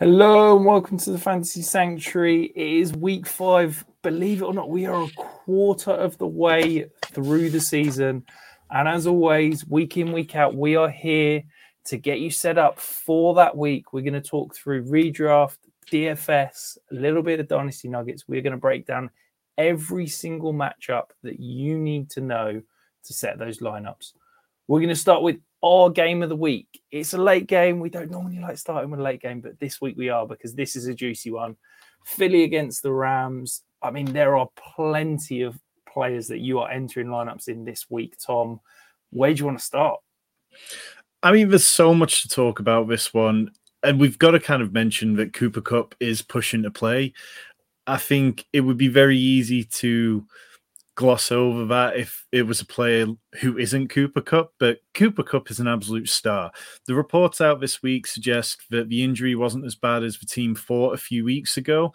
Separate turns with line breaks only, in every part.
Hello and welcome to the Fantasy Sanctuary. It is week five. Believe it or not, we are a quarter of the way through the season. And as always, week in, week out, we are here to get you set up for that week. We're going to talk through redraft, DFS, a little bit of Dynasty Nuggets. We're going to break down every single matchup that you need to know to set those lineups. We're going to start with our game of the week. It's a late game. We don't normally like starting with a late game, but this week we are because this is a juicy one. Philly against the Rams. I mean, there are plenty of players that you are entering lineups in this week, Tom. Where do you want to start?
I mean, there's so much to talk about this one. And we've got to kind of mention that Cooper Kupp is pushing to play. I think it would be very easy to gloss over that if it was a player who isn't Cooper Kupp, but Cooper Kupp is an absolute star. The reports out this week suggest that the injury wasn't as bad as the team thought a few weeks ago,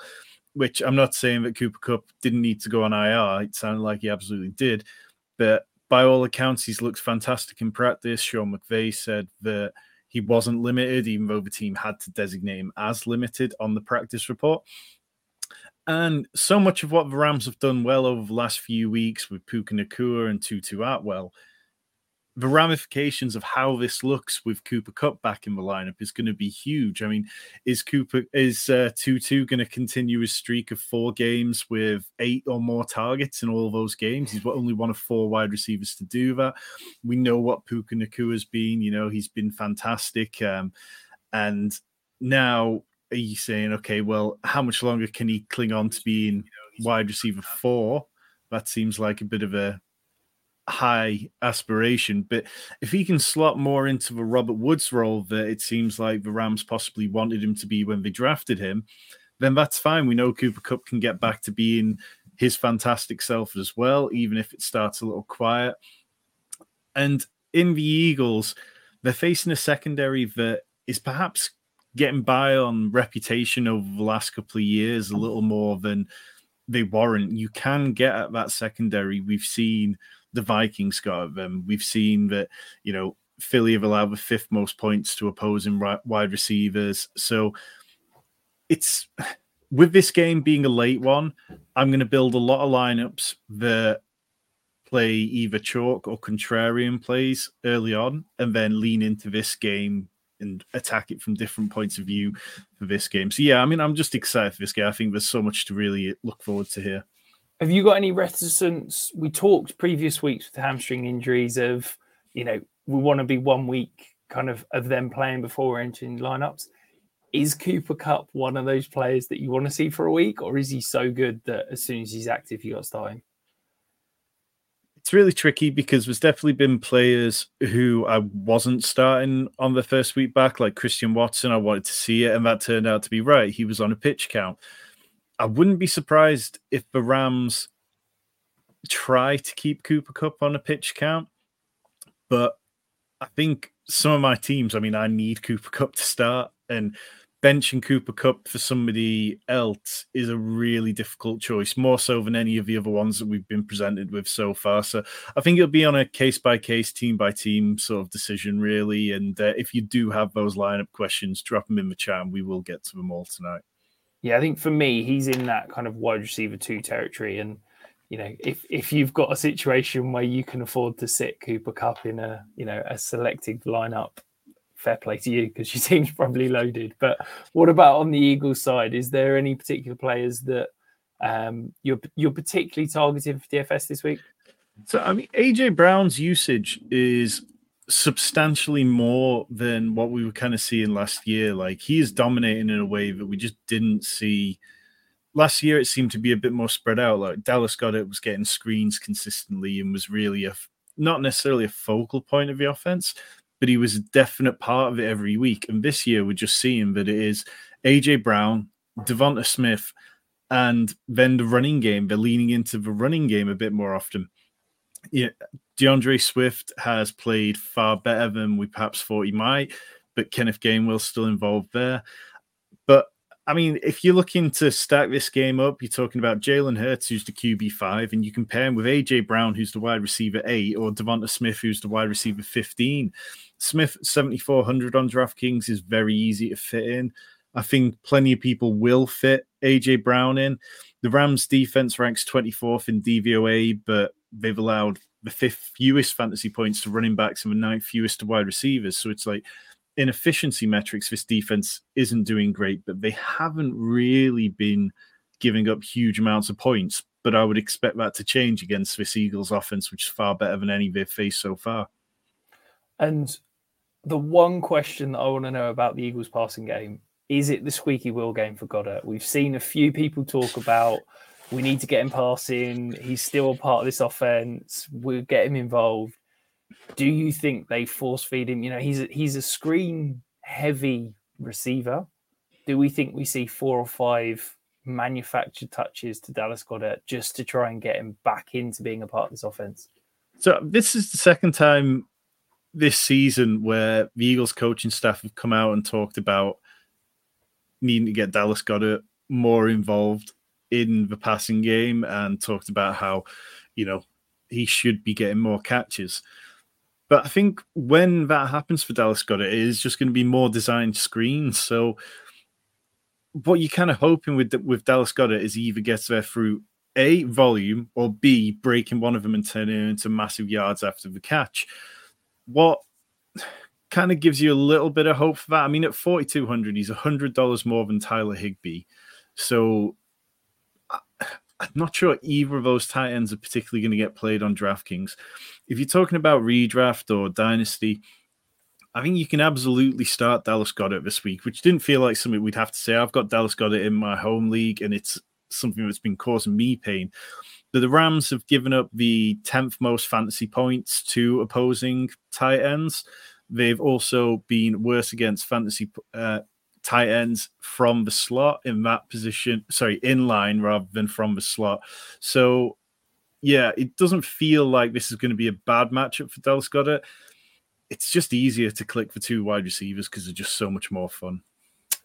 which I'm not saying that Cooper Kupp didn't need to go on IR. It sounded like he absolutely did, but by all accounts, he's looked fantastic in practice. Sean McVay said that he wasn't limited, even though the team had to designate him as limited on the practice report. And so much of what the Rams have done well over the last few weeks with Puka Nacua and Tutu Atwell, the ramifications of how this looks with Cooper Kupp back in the lineup is going to be huge. I mean, is Cooper is uh, Tutu going to continue his streak of four games with eight or more targets in all those games? He's only one of four wide receivers to do that. We know what Puka Nacua has been. You know, he's been fantastic, um, and now are you saying, okay, well, how much longer can he cling on to being wide receiver four? That seems like a bit of a high aspiration. But if he can slot more into the Robert Woods role that it seems like the Rams possibly wanted him to be when they drafted him, then that's fine. We know Cooper Kupp can get back to being his fantastic self as well, even if it starts a little quiet. And in the Eagles, they're facing a secondary that is perhaps getting by on reputation over the last couple of years a little more than they warrant. You can get at that secondary. We've seen the Vikings got at them. We've seen that, you know, Philly have allowed the fifth most points to opposing wide receivers. So it's with this game being a late one, I'm going to build a lot of lineups that play either chalk or contrarian plays early on and then lean into this game and attack it from different points of view for this game. So yeah, I mean, I'm just excited for this game. I think there's so much to really look forward to here.
Have you got any reticence? We talked previous weeks with hamstring injuries of, you know, we want to be one week kind of of them playing before entering lineups. Is Cooper Kupp one of those players that you want to see for a week, or is he so good that as soon as he's active, you got to start him?
It's really tricky because there's definitely been players who I wasn't starting on the first week back, like Christian Watson. I wanted to see it, and that turned out to be right. He was on a pitch count. I wouldn't be surprised if the Rams try to keep Cooper Kupp on a pitch count, but I think some of my teams, I mean, I need Cooper Kupp to start, and benching Cooper Kupp for somebody else is a really difficult choice, more so than any of the other ones that we've been presented with so far. So I think it'll be on a case by case, team by team sort of decision, really. And uh, if you do have those lineup questions, drop them in the chat and we will get to them all tonight.
Yeah, I think for me, he's in that kind of wide receiver two territory. And, you know, if, if you've got a situation where you can afford to sit Cooper Kupp in a, you know, a selected lineup, fair play to you because your team's probably loaded. But what about on the Eagles side? Is there any particular players that um, you're you're particularly targeting for DFS this week?
So I mean, AJ Brown's usage is substantially more than what we were kind of seeing last year. Like he is dominating in a way that we just didn't see last year. It seemed to be a bit more spread out. Like Dallas Goedert was getting screens consistently and was really a not necessarily a focal point of the offense, but he was a definite part of it every week. And this year, we're just seeing that it is AJ Brown, Devonta Smith, and then the running game. They're leaning into the running game a bit more often. Yeah, D'Andre Swift has played far better than we perhaps thought he might, but Kenneth Gainwell's still involved there. But I mean, if you're looking to stack this game up, you're talking about Jalen Hurts, who's the QB five, and you compare him with AJ Brown, who's the wide receiver eight, or Devonta Smith, who's the wide receiver 15. Smith 7400 on DraftKings is very easy to fit in. I think plenty of people will fit AJ Brown in. The Rams defense ranks 24th in DVOA, but they've allowed the fifth fewest fantasy points to running backs and the ninth fewest to wide receivers. So it's like in efficiency metrics, this defense isn't doing great, but they haven't really been giving up huge amounts of points. But I would expect that to change against this Eagles offense, which is far better than any they've faced so far.
And the one question that I want to know about the Eagles passing game is it the squeaky wheel game for Goedert? We've seen a few people talk about we need to get him passing. He's still a part of this offense. We'll get him involved. Do you think they force feed him? You know, he's a, he's a screen heavy receiver. Do we think we see four or five manufactured touches to Dallas Goedert just to try and get him back into being a part of this offense?
So this is the second time this season where the Eagles coaching staff have come out and talked about needing to get Dallas Goedert more involved in the passing game and talked about how, you know, he should be getting more catches. But I think when that happens for Dallas Goedert, it is just going to be more designed screens. So what you're kind of hoping with with Dallas Goedert is he either gets there through a volume or b breaking one of them and turning it into massive yards after the catch. What kind of gives you a little bit of hope for that? I mean, at 4200 he's hundred dollars more than Tyler Higbee, so I'm not sure either of those tight ends are particularly going to get played on DraftKings. If you're talking about redraft or dynasty, I think you can absolutely start Dallas Goedert this week, which didn't feel like something we'd have to say. I've got Dallas Goedert in my home league, and it's something that's been causing me pain. The Rams have given up the 10th most fantasy points to opposing tight ends. They've also been worse against fantasy uh, tight ends from the slot in that position. Sorry, in line rather than from the slot. So, yeah, it doesn't feel like this is going to be a bad matchup for Dallas Goedert. It's just easier to click for two wide receivers because they're just so much more fun.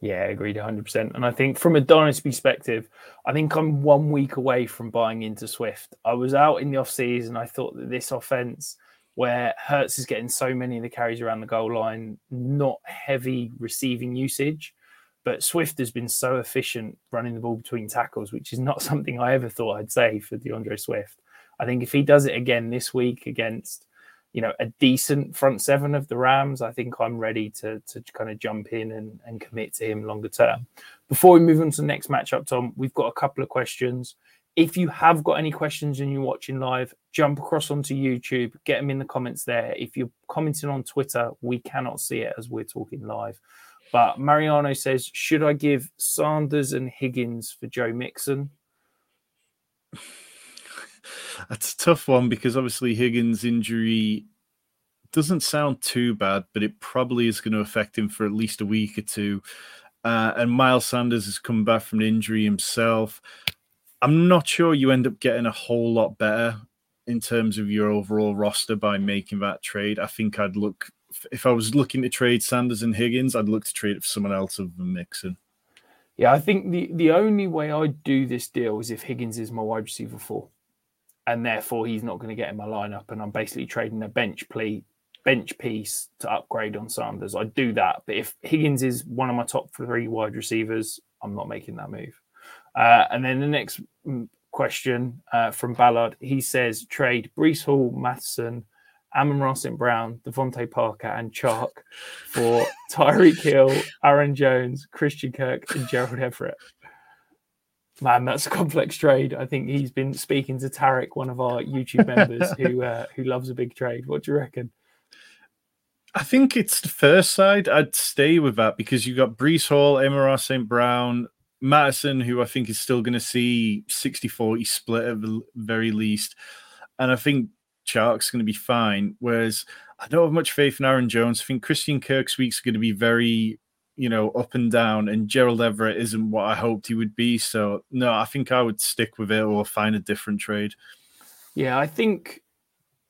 Yeah, agreed 100%. And I think from a dynasty perspective, I think I'm one week away from buying into Swift. I was out in the offseason. I thought that this offense, where Hurts is getting so many of the carries around the goal line, not heavy receiving usage. But Swift has been so efficient running the ball between tackles, which is not something I ever thought I'd say for D'Andre Swift. I think if he does it again this week against, you know, a decent front seven of the Rams, I think I'm ready to to kind of jump in and, and commit to him longer term. Before we move on to the next matchup, Tom, we've got a couple of questions. If you have got any questions and you're watching live, jump across onto YouTube, get them in the comments there. If you're commenting on Twitter, we cannot see it as we're talking live. But Mariano says, should I give Sanders and Higgins for Joe Mixon?
That's a tough one because obviously Higgins' injury doesn't sound too bad, but it probably is going to affect him for at least a week or two. Uh, and Miles Sanders has come back from an injury himself. I'm not sure you end up getting a whole lot better in terms of your overall roster by making that trade. I think I'd look if I was looking to trade Sanders and Higgins, I'd look to trade it for someone else other than Mixon.
Yeah, I think the the only way I'd do this deal is if Higgins is my wide receiver four, and therefore he's not going to get in my lineup, and I'm basically trading a bench plea bench piece to upgrade on Sanders. I do that, but if Higgins is one of my top three wide receivers, I'm not making that move. Uh, and then the next mm, question uh, from Ballard, he says trade Breece Hall, Mattison, Amon-Ra St. Brown, DeVante Parker, and Chark for Tyreek Hill, Aaron Jones, Christian Kirk, and Gerald Everett. Man, that's a complex trade. I think he's been speaking to Tarek, one of our YouTube members, who uh, who loves a big trade. What do you reckon?
I think it's the first side. I'd stay with that because you've got Breece Hall, Amon-Ra St. Brown, Mattison, who I think is still going to see 60 40 split at the very least. And I think Chark's going to be fine. Whereas I don't have much faith in Aaron Jones. I think Christian Kirk's week's are going to be very, you know, up and down, and Gerald Everett isn't what I hoped he would be. So no, I think I would stick with it or find a different trade.
Yeah, I think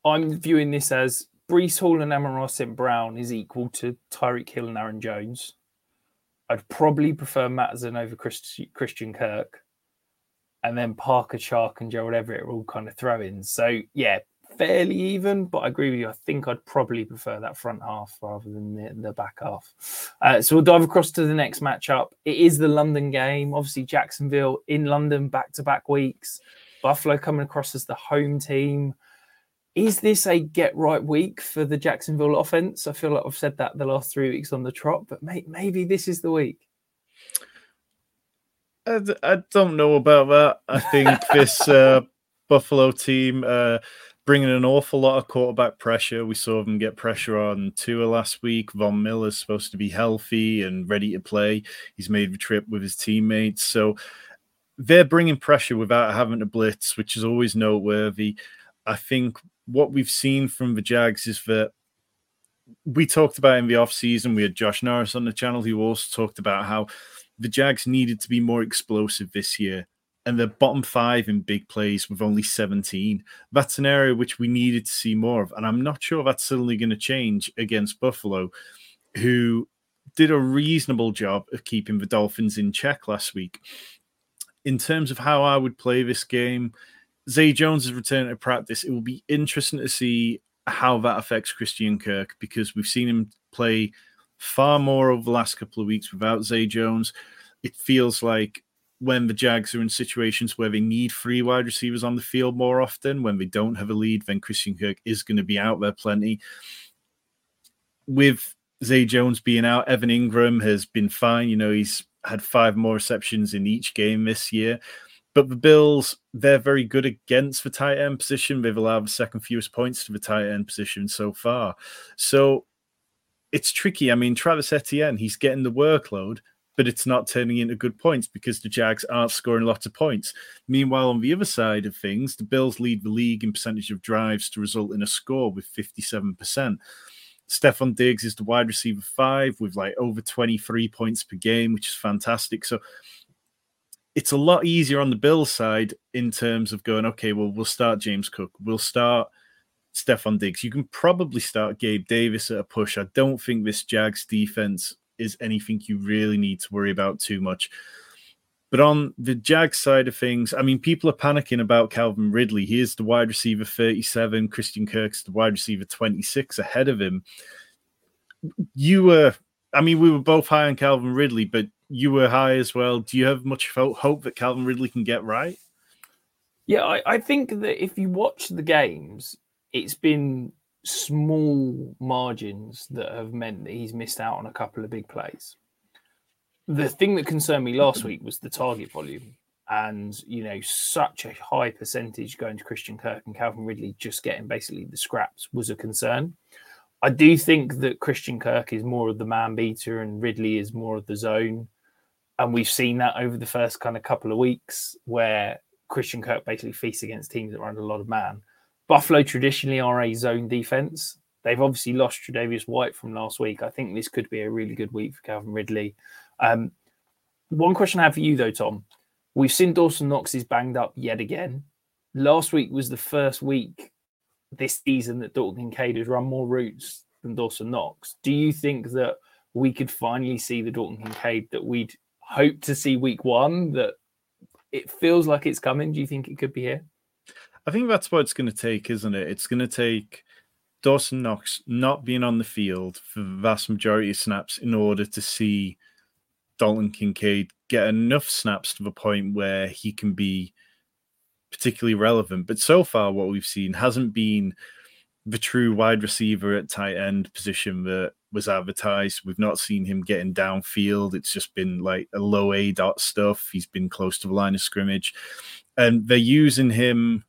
I'm viewing this as Breece Hall and Amon-Ra St. Brown is equal to Tyreek Hill and Aaron Jones. I'd probably prefer Mattison over Christian Kirk. And then Parker, Chark, and Gerald Everett are all kind of throw ins. So, yeah, fairly even, but I agree with you. I think I'd probably prefer that front half rather than the, the back half. Uh, so we'll dive across to the next matchup. It is the London game. Obviously, Jacksonville in London back to back weeks. Buffalo coming across as the home team. Is this a get right week for the Jacksonville offense? I feel like I've said that the last three weeks on the trot, but may- maybe this is the week.
I, I don't know about that. I think this uh, Buffalo team uh, bringing an awful lot of quarterback pressure. We saw them get pressure on Tua last week. Von Miller's supposed to be healthy and ready to play. He's made the trip with his teammates, so they're bringing pressure without having to blitz, which is always noteworthy. I think what we've seen from the Jags is that we talked about in the offseason, we had Josh Norris on the channel who also talked about how the Jags needed to be more explosive this year. And the bottom five in big plays with only 17. That's an area which we needed to see more of. And I'm not sure that's suddenly going to change against Buffalo, who did a reasonable job of keeping the Dolphins in check last week. In terms of how I would play this game, Zay Jones is returning to practice. It will be interesting to see how that affects Christian Kirk because we've seen him play far more over the last couple of weeks without Zay Jones. It feels like when the Jags are in situations where they need three wide receivers on the field more often, when they don't have a lead, then Christian Kirk is going to be out there plenty. With Zay Jones being out, Evan Engram has been fine. You know, he's had five more receptions in each game this year. But the Bills, they're very good against the tight end position. They've allowed the second fewest points to the tight end position so far. So it's tricky. I mean, Travis Etienne, he's getting the workload, but it's not turning into good points because the Jags aren't scoring lots of points. Meanwhile, on the other side of things, the Bills lead the league in percentage of drives to result in a score with 57%. Stefon Diggs is the wide receiver five with like over 23 points per game, which is fantastic. So it's a lot easier on the Bills side in terms of going, okay, well, we'll start James Cook, we'll start Stefon Diggs. You can probably start Gabe Davis at a push. I don't think this Jags defense is anything you really need to worry about too much. But on the Jag side of things, I mean, people are panicking about Calvin Ridley. He is the wide receiver 37. Christian Kirk's the wide receiver 26 ahead of him. You were, I mean, we were both high on Calvin Ridley, but you were high as well. Do you have much hope that Calvin Ridley can get right?
Yeah, I, I think that if you watch the games, it's been small margins that have meant that he's missed out on a couple of big plays. The thing that concerned me last week was the target volume. And, you know, such a high percentage going to Christian Kirk and Calvin Ridley just getting basically the scraps was a concern. I do think that Christian Kirk is more of the man beater and Ridley is more of the zone. And we've seen that over the first kind of couple of weeks where Christian Kirk basically feasts against teams that run a lot of man. Buffalo traditionally are a zone defense. They've obviously lost Tre'Davious White from last week. I think this could be a really good week for Calvin Ridley. Um, one question I have for you, though, Tom. We've seen Dawson Knox is banged up yet again. Last week was the first week this season that Dalton Kincaid has run more routes than Dawson Knox. Do you think that we could finally see the Dalton Kincaid that we'd hoped to see week one? That it feels like it's coming. Do you think it could be here?
I think that's what it's going to take, isn't it? It's going to take Dawson Knox not being on the field for the vast majority of snaps in order to see Dalton Kincaid get enough snaps to the point where he can be particularly relevant. But so far, what we've seen hasn't been the true wide receiver at tight end position that was advertised. We've not seen him getting downfield. It's just been like a low aDOT stuff. He's been close to the line of scrimmage. And they're using him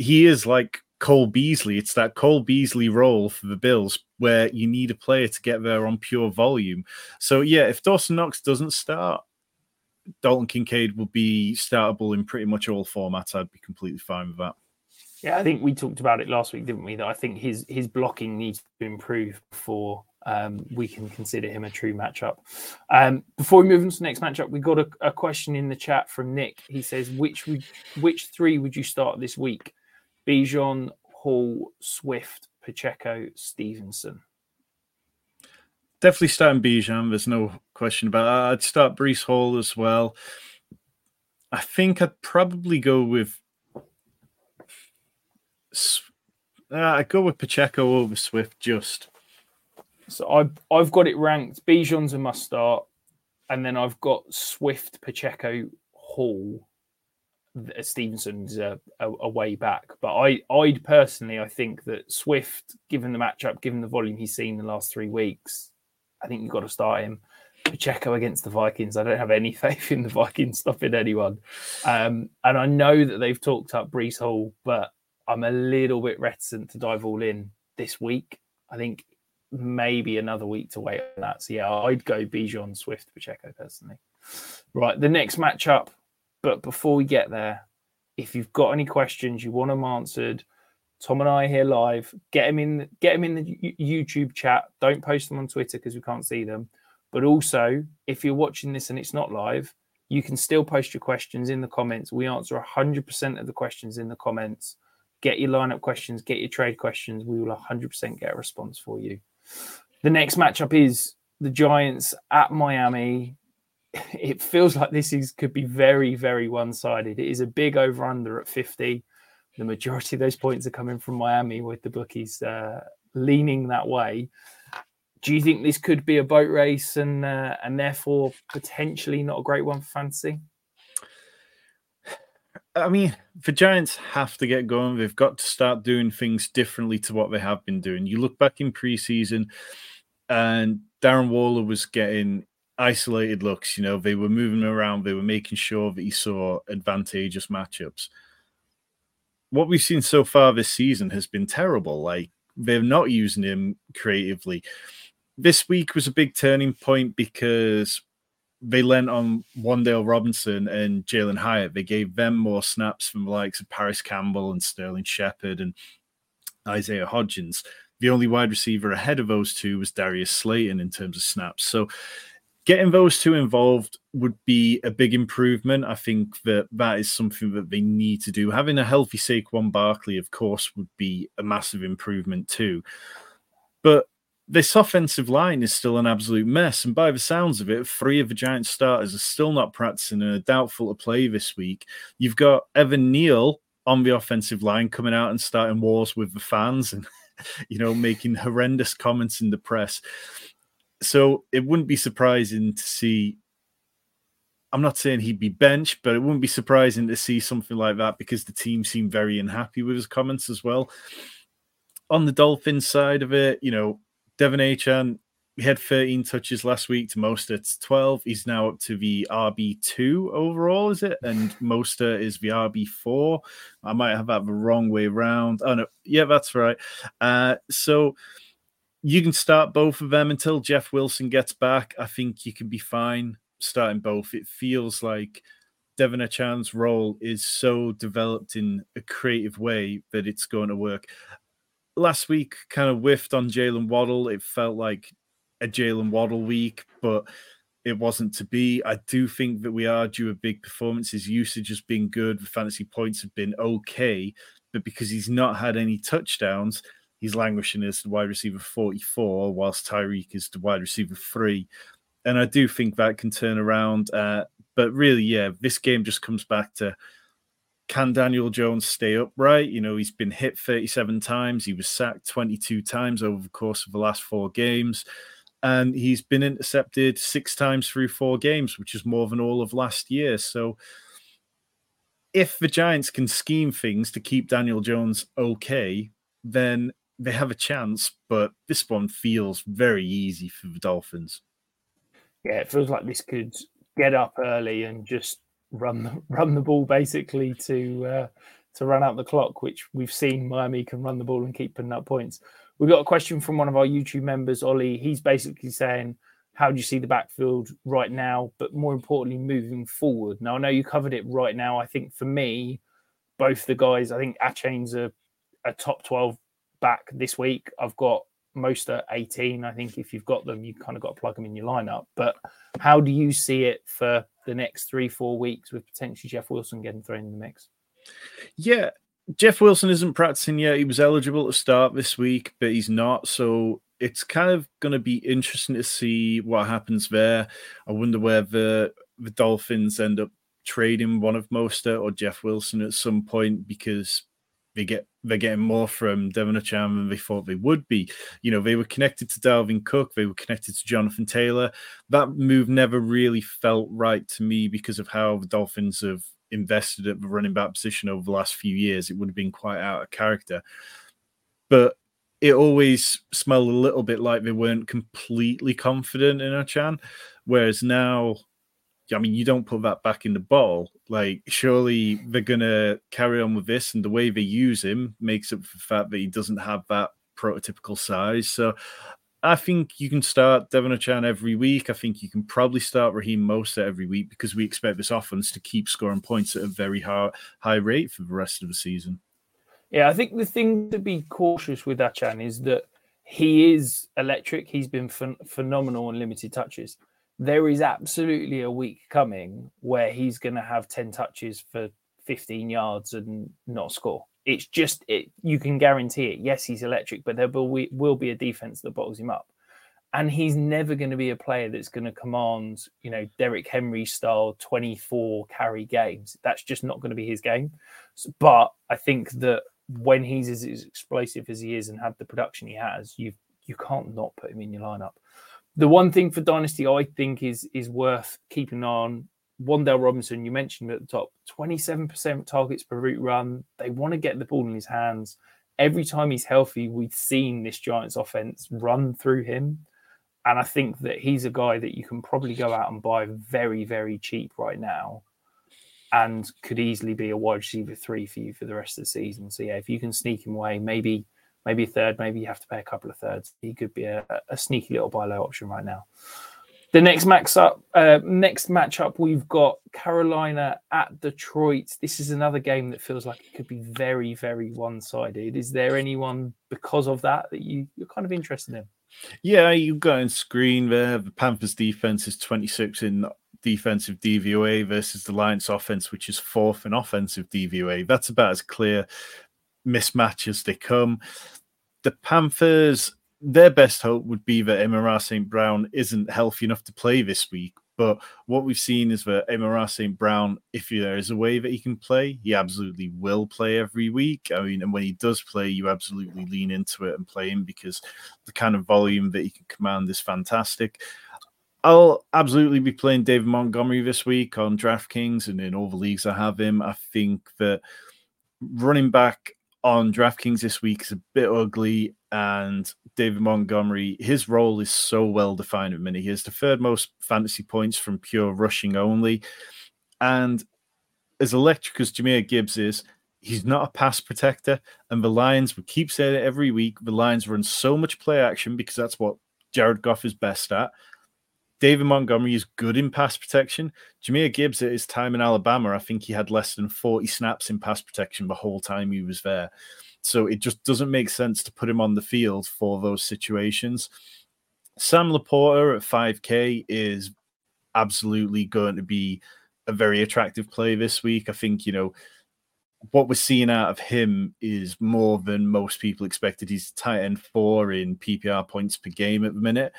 he is like Cole Beasley. It's that Cole Beasley role for the Bills where you need a player to get there on pure volume. So yeah, if Dawson Knox doesn't start, Dalton Kincaid will be startable in pretty much all formats. I'd be completely fine with that.
Yeah, I think we talked about it last week, didn't we? That I think his his blocking needs to improve before um, we can consider him a true matchup. Um, before we move on to the next matchup, we got a, a, question in the chat from Nick. He says, "Which would which three would you start this week? Bijan, Hall, Swift, Pacheco, Stevenson.
Definitely starting Bijan. There's no question about that. I'd start Breece Hall as well. I think I'd probably go with Uh, I go with Pacheco over Swift just.
So I've I've got it ranked. Bijan's a must start, and then I've got Swift, Pacheco, Hall. Stevenson's a, a, a, way back, but I I'd personally I think that Swift, given the matchup, given the volume he's seen the last three weeks, I think you've got to start him. Pacheco against the Vikings. I don't have any faith in the Vikings stopping anyone. Um, and I know that they've talked up Breece Hall, but I'm a little bit reticent to dive all in this week. I think maybe another week to wait on that. So yeah, I'd go Bijan, Swift, Pacheco personally. Right, the next matchup. But before we get there, if you've got any questions you want them answered, Tom and I are here live. Get them in. Get them in the YouTube chat. Don't post them on Twitter because we can't see them. But also, if you're watching this and it's not live, you can still post your questions in the comments. We answer 100% of the questions in the comments. Get your lineup questions, get your trade questions. We will 100% get a response for you. The next matchup is the Giants at Miami. It feels like this is could be very, very one-sided. It is a big over/under at 50. The majority of those points are coming from Miami, with the bookies uh, leaning that way do you think this could be a boat race and uh, and therefore potentially not a great one for fantasy?
I mean, the Giants have to get going. They've got to start doing things differently to what they have been doing. You look back in preseason, and Darren Waller was getting isolated looks. You know, they were moving around, they were making sure that he saw advantageous matchups. What we've seen so far this season has been terrible. Like, they're not using him creatively this week was a big turning point because they lent on Wan'Dale Robinson and Jalin Hyatt. They gave them more snaps from the likes of Parris Campbell and Sterling Shepard and Isaiah Hodgins. The only wide receiver ahead of those two was Darius Slayton in terms of snaps. So getting those two involved would be a big improvement. I think that that is something that they need to do. Having a healthy Saquon Barkley, of course, would be a massive improvement too. But this offensive line is still an absolute mess. And by the sounds of it, three of the Giants starters are still not practicing and are doubtful to play this week. You've got Evan Neal on the offensive line coming out and starting wars with the fans and, you know, making horrendous comments in the press. So it wouldn't be surprising to see. I'm not saying he'd be benched, but it wouldn't be surprising to see something like that because the team seemed very unhappy with his comments as well. On the Dolphins side of it, you know, De'Von Achane, he had 13 touches last week to Mostert's 12. He's now up to the RB2 overall, is it? And Mostert is the RB4. I might have that the wrong way around. Oh, no. Yeah, that's right. Uh, so you can start both of them until Jeff Wilson gets back. I think you can be fine starting both. It feels like De'Von Achane's role is so developed in a creative way that it's going to work last week kind of whiffed on Jalen Waddle. It felt like a Jalen Waddle week, but it wasn't to be. I do think that we are due a big performance. His usage has been good. The fantasy points have been okay, but because he's not had any touchdowns, he's languishing as the wide receiver 44, whilst Tyreek is the wide receiver three. And I do think that can turn around. Uh, but really, yeah, this game just comes back to can Daniel Jones stay upright? You know, he's been hit 37 times. He was sacked 22 times over the course of the last four games. And he's been intercepted six times through four games, which is more than all of last year. So, if the Giants can scheme things to keep Daniel Jones okay, then they have a chance. But this one feels very easy for the Dolphins.
Yeah, it feels like this could get up early and just run the, run the ball basically to uh, to run out the clock, which we've seen Miami can run the ball and keep putting up points. We got a question from one of our YouTube members, Ollie. He's basically saying, "How do you see the backfield right now? But more importantly, moving forward." Now I know you covered it right now. I think for me, both the guys, I think Achane's a, a top twelve back this week. I've got Mostert 18. I think if you've got them, you kind of got to plug them in your lineup. But how do you see it for the next three, four weeks with potentially Jeff Wilson getting thrown in the mix?
Yeah, Jeff Wilson isn't practicing yet. He was eligible to start this week, but he's not. So it's kind of going to be interesting to see what happens there. I wonder whether the Dolphins end up trading one of Mostert or Jeff Wilson at some point because they get they're getting more from De'Von Achane than they thought they would be. You know, they were connected to Dalvin Cook, they were connected to Jonathan Taylor. That move never really felt right to me because of how the Dolphins have invested at the running back position over the last few years. It would have been quite out of character. But it always smelled a little bit like they weren't completely confident in Achane. Whereas now I mean, you don't put that back in the ball. Like, surely they're gonna carry on with this, and the way they use him makes up for the fact that he doesn't have that prototypical size. So, I think you can start De'Von Achane every week. I think you can probably start Raheem Mostert every week because we expect this offense to keep scoring points at a very high high rate for the rest of the season.
Yeah, I think the thing to be cautious with Achane is that he is electric. He's been ph- phenomenal on limited touches there is absolutely a week coming where he's going to have 10 touches for 15 yards and not score. It's just it you can guarantee it. Yes, he's electric, but there will, will be a defense that bottles him up. And he's never going to be a player that's going to command, you know, Derrick Henry style 24 carry games. That's just not going to be his game. But I think that when he's as explosive as he is and had the production he has, you you can't not put him in your lineup the one thing for Dynasty I think is is worth keeping on. Wan'Dale Robinson, you mentioned at the top, 27% targets per route run. They want to get the ball in his hands. Every time he's healthy, we've seen this Giants offense run through him. And I think that he's a guy that you can probably go out and buy very, very cheap right now and could easily be a wide receiver three for you for the rest of the season. So, yeah, if you can sneak him away, maybe maybe a third, maybe you have to pay a couple of thirds. He could be a, a sneaky little buy low option right now. The next max up, uh, next matchup, we've got Carolina at Detroit. This is another game that feels like it could be very, very one-sided. Is there anyone because of that that you, you're kind of interested in?
Yeah, you've got in screen there. The Panthers defense is 26 in defensive DVOA versus the Lions offense, which is fourth in offensive DVOA. That's about as clear mismatch as they come. The Panthers, their best hope would be that Amon-Ra St. Brown isn't healthy enough to play this week. But what we've seen is that Amon-Ra St. Brown, if there is a way that he can play, he absolutely will play every week. I mean, and when he does play, you absolutely lean into it and play him because the kind of volume that he can command is fantastic. I'll absolutely be playing David Montgomery this week on DraftKings and in all the leagues I have him. I think that running back on DraftKings this week is a bit ugly, and David Montgomery, his role is so well defined at minute. He has the third most fantasy points from pure rushing only. And as electric as Jahmyr Gibbs is, he's not a pass protector. And the Lions, we keep saying it every week, the Lions run so much play action because that's what Jared Goff is best at. David Montgomery is good in pass protection. Jahmyr Gibbs at his time in Alabama, I think he had less than 40 snaps in pass protection the whole time he was there. So it just doesn't make sense to put him on the field for those situations. Sam LaPorta at 5K is absolutely going to be a very attractive play this week. I think, you know, what we're seeing out of him is more than most people expected. He's tight end four in PPR points per game at the minute.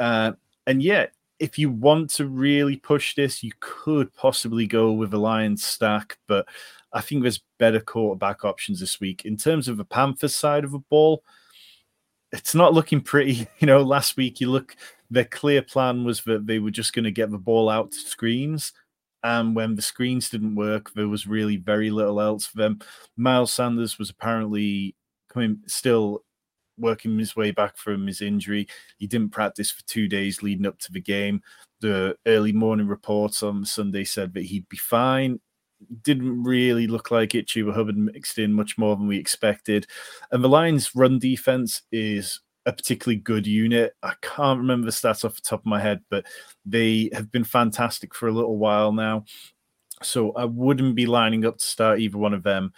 Uh, and yet, if you want to really push this, you could possibly go with a Lions stack, but I think there's better quarterback options this week. In terms of the Panthers side of the ball, it's not looking pretty. You know, last week you look, their clear plan was that they were just going to get the ball out to screens. And when the screens didn't work, there was really very little else for them. Miles Sanders was apparently coming still working his way back from his injury. He didn't practice for two days leading up to the game. The early morning reports on Sunday said that he'd be fine. Didn't really look like it. Chuba Hubbard mixed in much more than we expected. And the Lions' run defense is a particularly good unit. I can't remember the stats off the top of my head, but they have been fantastic for a little while now. So I wouldn't be lining up to start either one of them.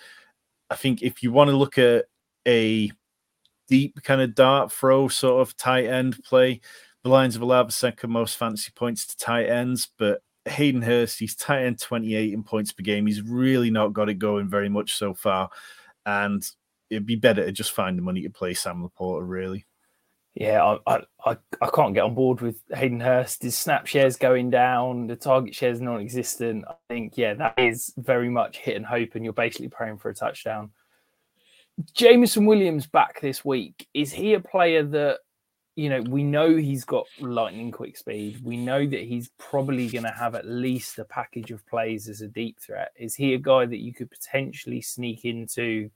I think if you want to look at a deep kind of dart throw sort of tight end play. The Lions have allowed the second most fantasy points to tight ends, but Hayden Hurst, he's tight end 28 in points per game. He's really not got it going very much so far. And it'd be better to just find the money to play Sam LaPorta, really.
Yeah, I, I I can't get on board with Hayden Hurst. His snap shares going down, the target shares non-existent. I think yeah, that is very much hit and hope, and you're basically praying for a touchdown. Jameson Williams back this week. Is he a player that you know, we know he's got lightning quick speed. We know that he's probably going to have at least a package of plays as a deep threat. Is he a guy that you could potentially sneak into,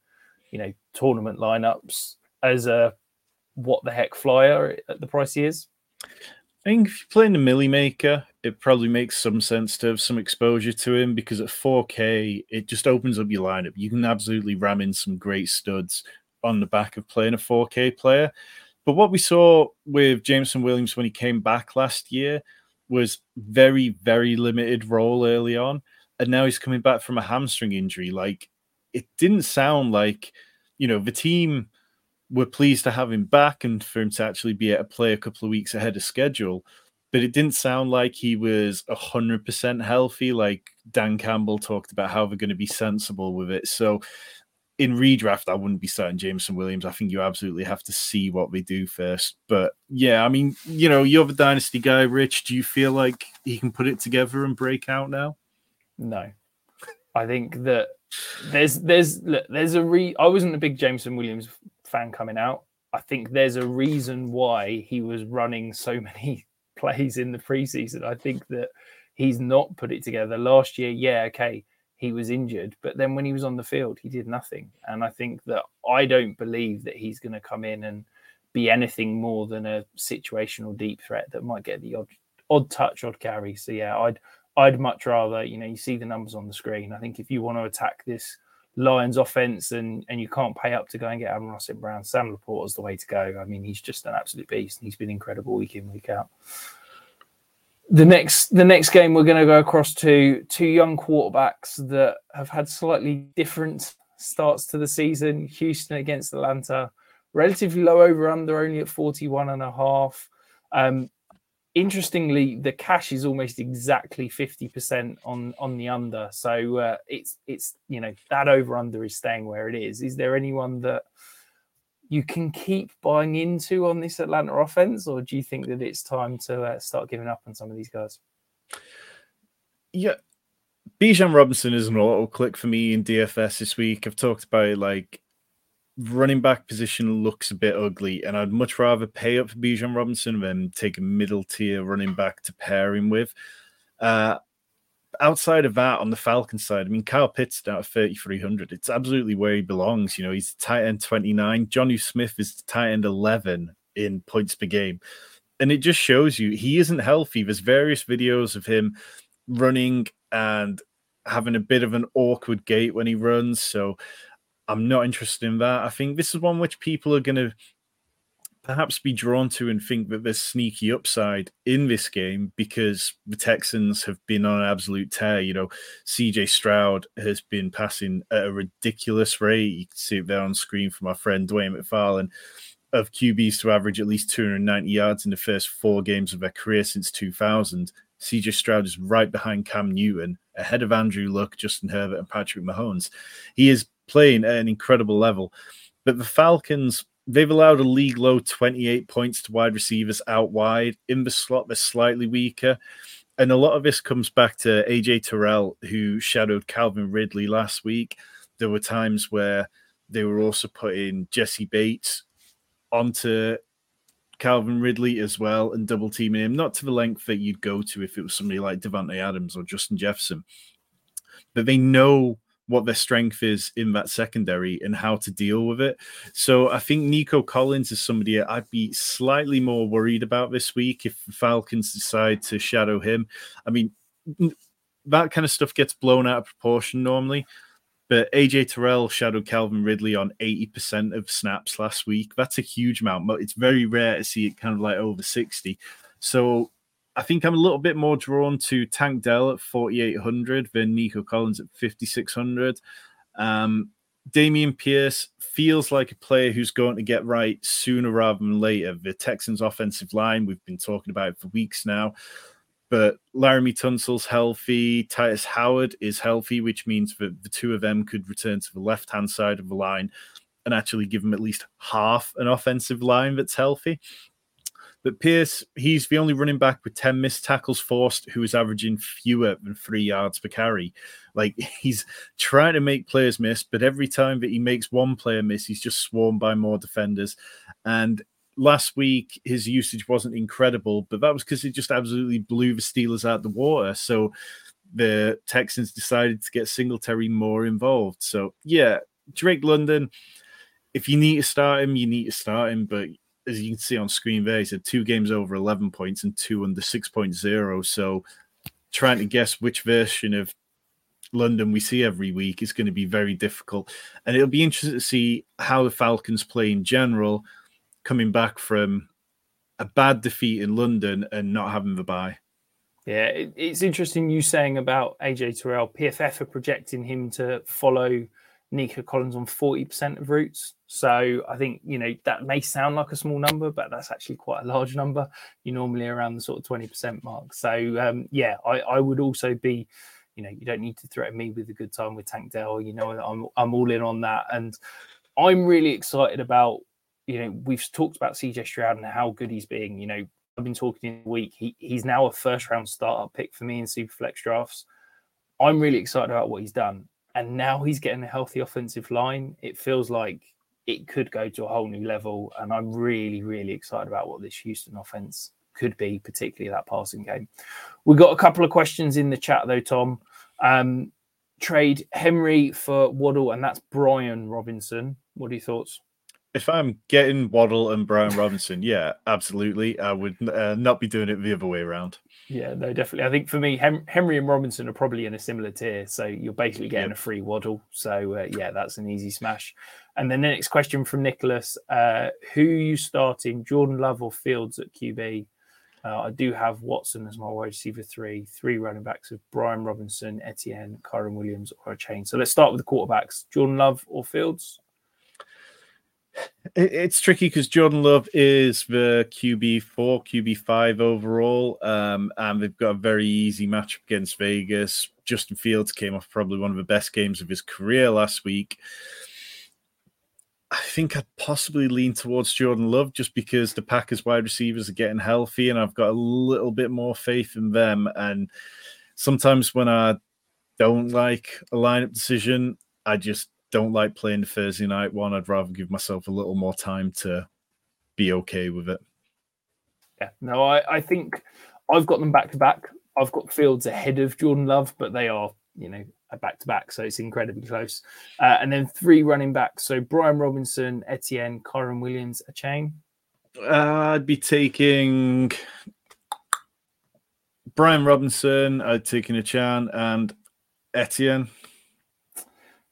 you know, tournament lineups as a what the heck flyer at the price he is?
I think if you're playing the Milly Maker, it probably makes some sense to have some exposure to him because at 4K, it just opens up your lineup. You can absolutely ram in some great studs on the back of playing a 4K player. But what we saw with Jameson Williams when he came back last year was very, very limited role early on. And now he's coming back from a hamstring injury. Like it didn't sound like, you know, the team were pleased to have him back and for him to actually be able to play a couple of weeks ahead of schedule. But it didn't sound like he was 100% healthy. Like Dan Campbell talked about how they're going to be sensible with it. So in redraft, I wouldn't be starting Jameson Williams. I think you absolutely have to see what they do first. But yeah, I mean, you know, you're the dynasty guy, Rich. Do you feel like he can put it together and break out now?
No, I think that there's there's there's a re. I wasn't a big Jameson Williams fan coming out. I think there's a reason why he was running so many plays in the preseason. I think that he's not put it together last year. Yeah, okay he was injured. But then when he was on the field, he did nothing. And I think that I don't believe that he's going to come in and be anything more than a situational deep threat that might get the odd odd touch, odd carry. So yeah, I'd I'd much rather, you know, you see the numbers on the screen. I think if you want to attack this Lions offense and and you can't pay up to go and get Amon-Ra St. Brown, Sam LaPorta is the way to go. I mean, he's just an absolute beast. He's been incredible week in, week out the next the next game we're going to go across to two young quarterbacks that have had slightly different starts to the season houston against atlanta relatively low over under only at 41 and a half um, interestingly the cash is almost exactly 50% on on the under so uh, it's it's you know that over under is staying where it is is there anyone that you can keep buying into on this Atlanta offense, or do you think that it's time to uh, start giving up on some of these guys?
Yeah, Bijan Robinson is an auto click for me in DFS this week. I've talked about like running back position looks a bit ugly, and I'd much rather pay up for Bijan Robinson than take a middle tier running back to pair him with. Uh, outside of that, on the Falcon side, I mean, Kyle Pitts down at 3,300. It's absolutely where he belongs. You know, he's tight end 29. Jonnu Smith is tight end 11 in points per game. And it just shows you he isn't healthy. There's various videos of him running and having a bit of an awkward gait when he runs. So I'm not interested in that. I think this is one which people are going to perhaps be drawn to and think that there's sneaky upside in this game because the Texans have been on an absolute tear. You know, CJ Stroud has been passing at a ridiculous rate. You can see it there on screen from our friend Dwain McFarland of QBs to average at least 290 yards in the first four games of their career since 2000. CJ Stroud is right behind Cam Newton, ahead of Andrew Luck, Justin Herbert, and Patrick Mahomes. He is playing at an incredible level. But the Falcons they've allowed a league low 28 points to wide receivers out wide. In the slot, they're slightly weaker. And a lot of this comes back to AJ Terrell, who shadowed Calvin Ridley last week. There were times where they were also putting Jessie Bates onto Calvin Ridley as well and double teaming him, not to the length that you'd go to if it was somebody like Davante Adams or Justin Jefferson. But they know what their strength is in that secondary and how to deal with it. So I think Nico Collins is somebody I'd be slightly more worried about this week if the Falcons decide to shadow him. I mean, that kind of stuff gets blown out of proportion normally. But AJ Terrell shadowed Calvin Ridley on 80% of snaps last week. That's a huge amount. But it's very rare to see it kind of like over 60. So I think I'm a little bit more drawn to Tank Dell at 4,800 than Nico Collins at 5,600. Um, Dameon Pierce feels like a player who's going to get right sooner rather than later. The Texans' offensive line, we've been talking about for weeks now. But Laremy Tunsil's healthy. Tytus Howard is healthy, which means that the two of them could return to the left hand side of the line and actually give them at least half an offensive line that's healthy. But Pierce, he's the only running back with 10 missed tackles forced who is averaging fewer than three yards per carry. Like he's trying to make players miss, but every time that he makes one player miss, he's just swarmed by more defenders. And last week his usage wasn't incredible, but that was because he just absolutely blew the Steelers out of the water. So the Texans decided to get Singletary more involved. So yeah, Drake London, if you need to start him, you need to start him. But as you can see on screen there, he said two games over 11 points and two under 6.0. So trying to guess which version of London we see every week is going to be very difficult. And it'll be interesting to see how the Falcons play in general coming back from a bad defeat in London and not having the bye.
Yeah, it, it's interesting you saying about AJ Terrell. PFF are projecting him to follow Nico Collins on 40% of routes. So I think, you know, that may sound like a small number, but that's actually quite a large number. You're normally around the sort of 20% mark. So, um, yeah, I, I would also be, you know, you don't need to threaten me with a good time with Tank Dell. You know, I'm, I'm all in on that. And I'm really excited about you know, we've talked about CJ Stroud and how good he's being. You know, I've been talking in the week. He, he's now a first round startup pick for me in Superflex drafts. I'm really excited about what he's done. And now he's getting a healthy offensive line. It feels like it could go to a whole new level. And I'm really, really excited about what this Houston offense could be, particularly that passing game. We've got a couple of questions in the chat, though, Tom. Um, trade Henry for Waddle, and that's Brian Robinson. What are your thoughts?
If I'm getting Waddle and Brian Robinson, yeah, absolutely, I would uh, not be doing it the other way around.
Yeah, no, definitely. I think for me, Hem- Henry and Robinson are probably in a similar tier, so you're basically getting yep. a free Waddle. So uh, yeah, that's an easy smash. And then the next question from Nicholas: uh, Who you starting, Jordan Love or Fields at QB? Uh, I do have Watson as my wide receiver three, three running backs of Brian Robinson, Etienne, Kyren Williams, or Achane. So let's start with the quarterbacks: Jordan Love or Fields
it's tricky because Jordan Love is the QB four, QB five overall, um, and they've got a very easy matchup against Vegas. Justin Fields came off probably one of the best games of his career last week. I think I'd possibly lean towards Jordan Love just because the Packers wide receivers are getting healthy, and I've got a little bit more faith in them. And sometimes when I don't like a lineup decision, I just don't like playing the Thursday night one. I'd rather give myself a little more time to be okay with it.
Yeah, no, I, I think I've got them back to back. I've got Fields ahead of Jordan Love, but they are, you know, back to back, so it's incredibly close. Uh, and then three running backs. So Brian Robinson, Etienne, Kyren Williams, Achane.
Uh, I'd be taking Brian Robinson. I'd taking Achane and Etienne.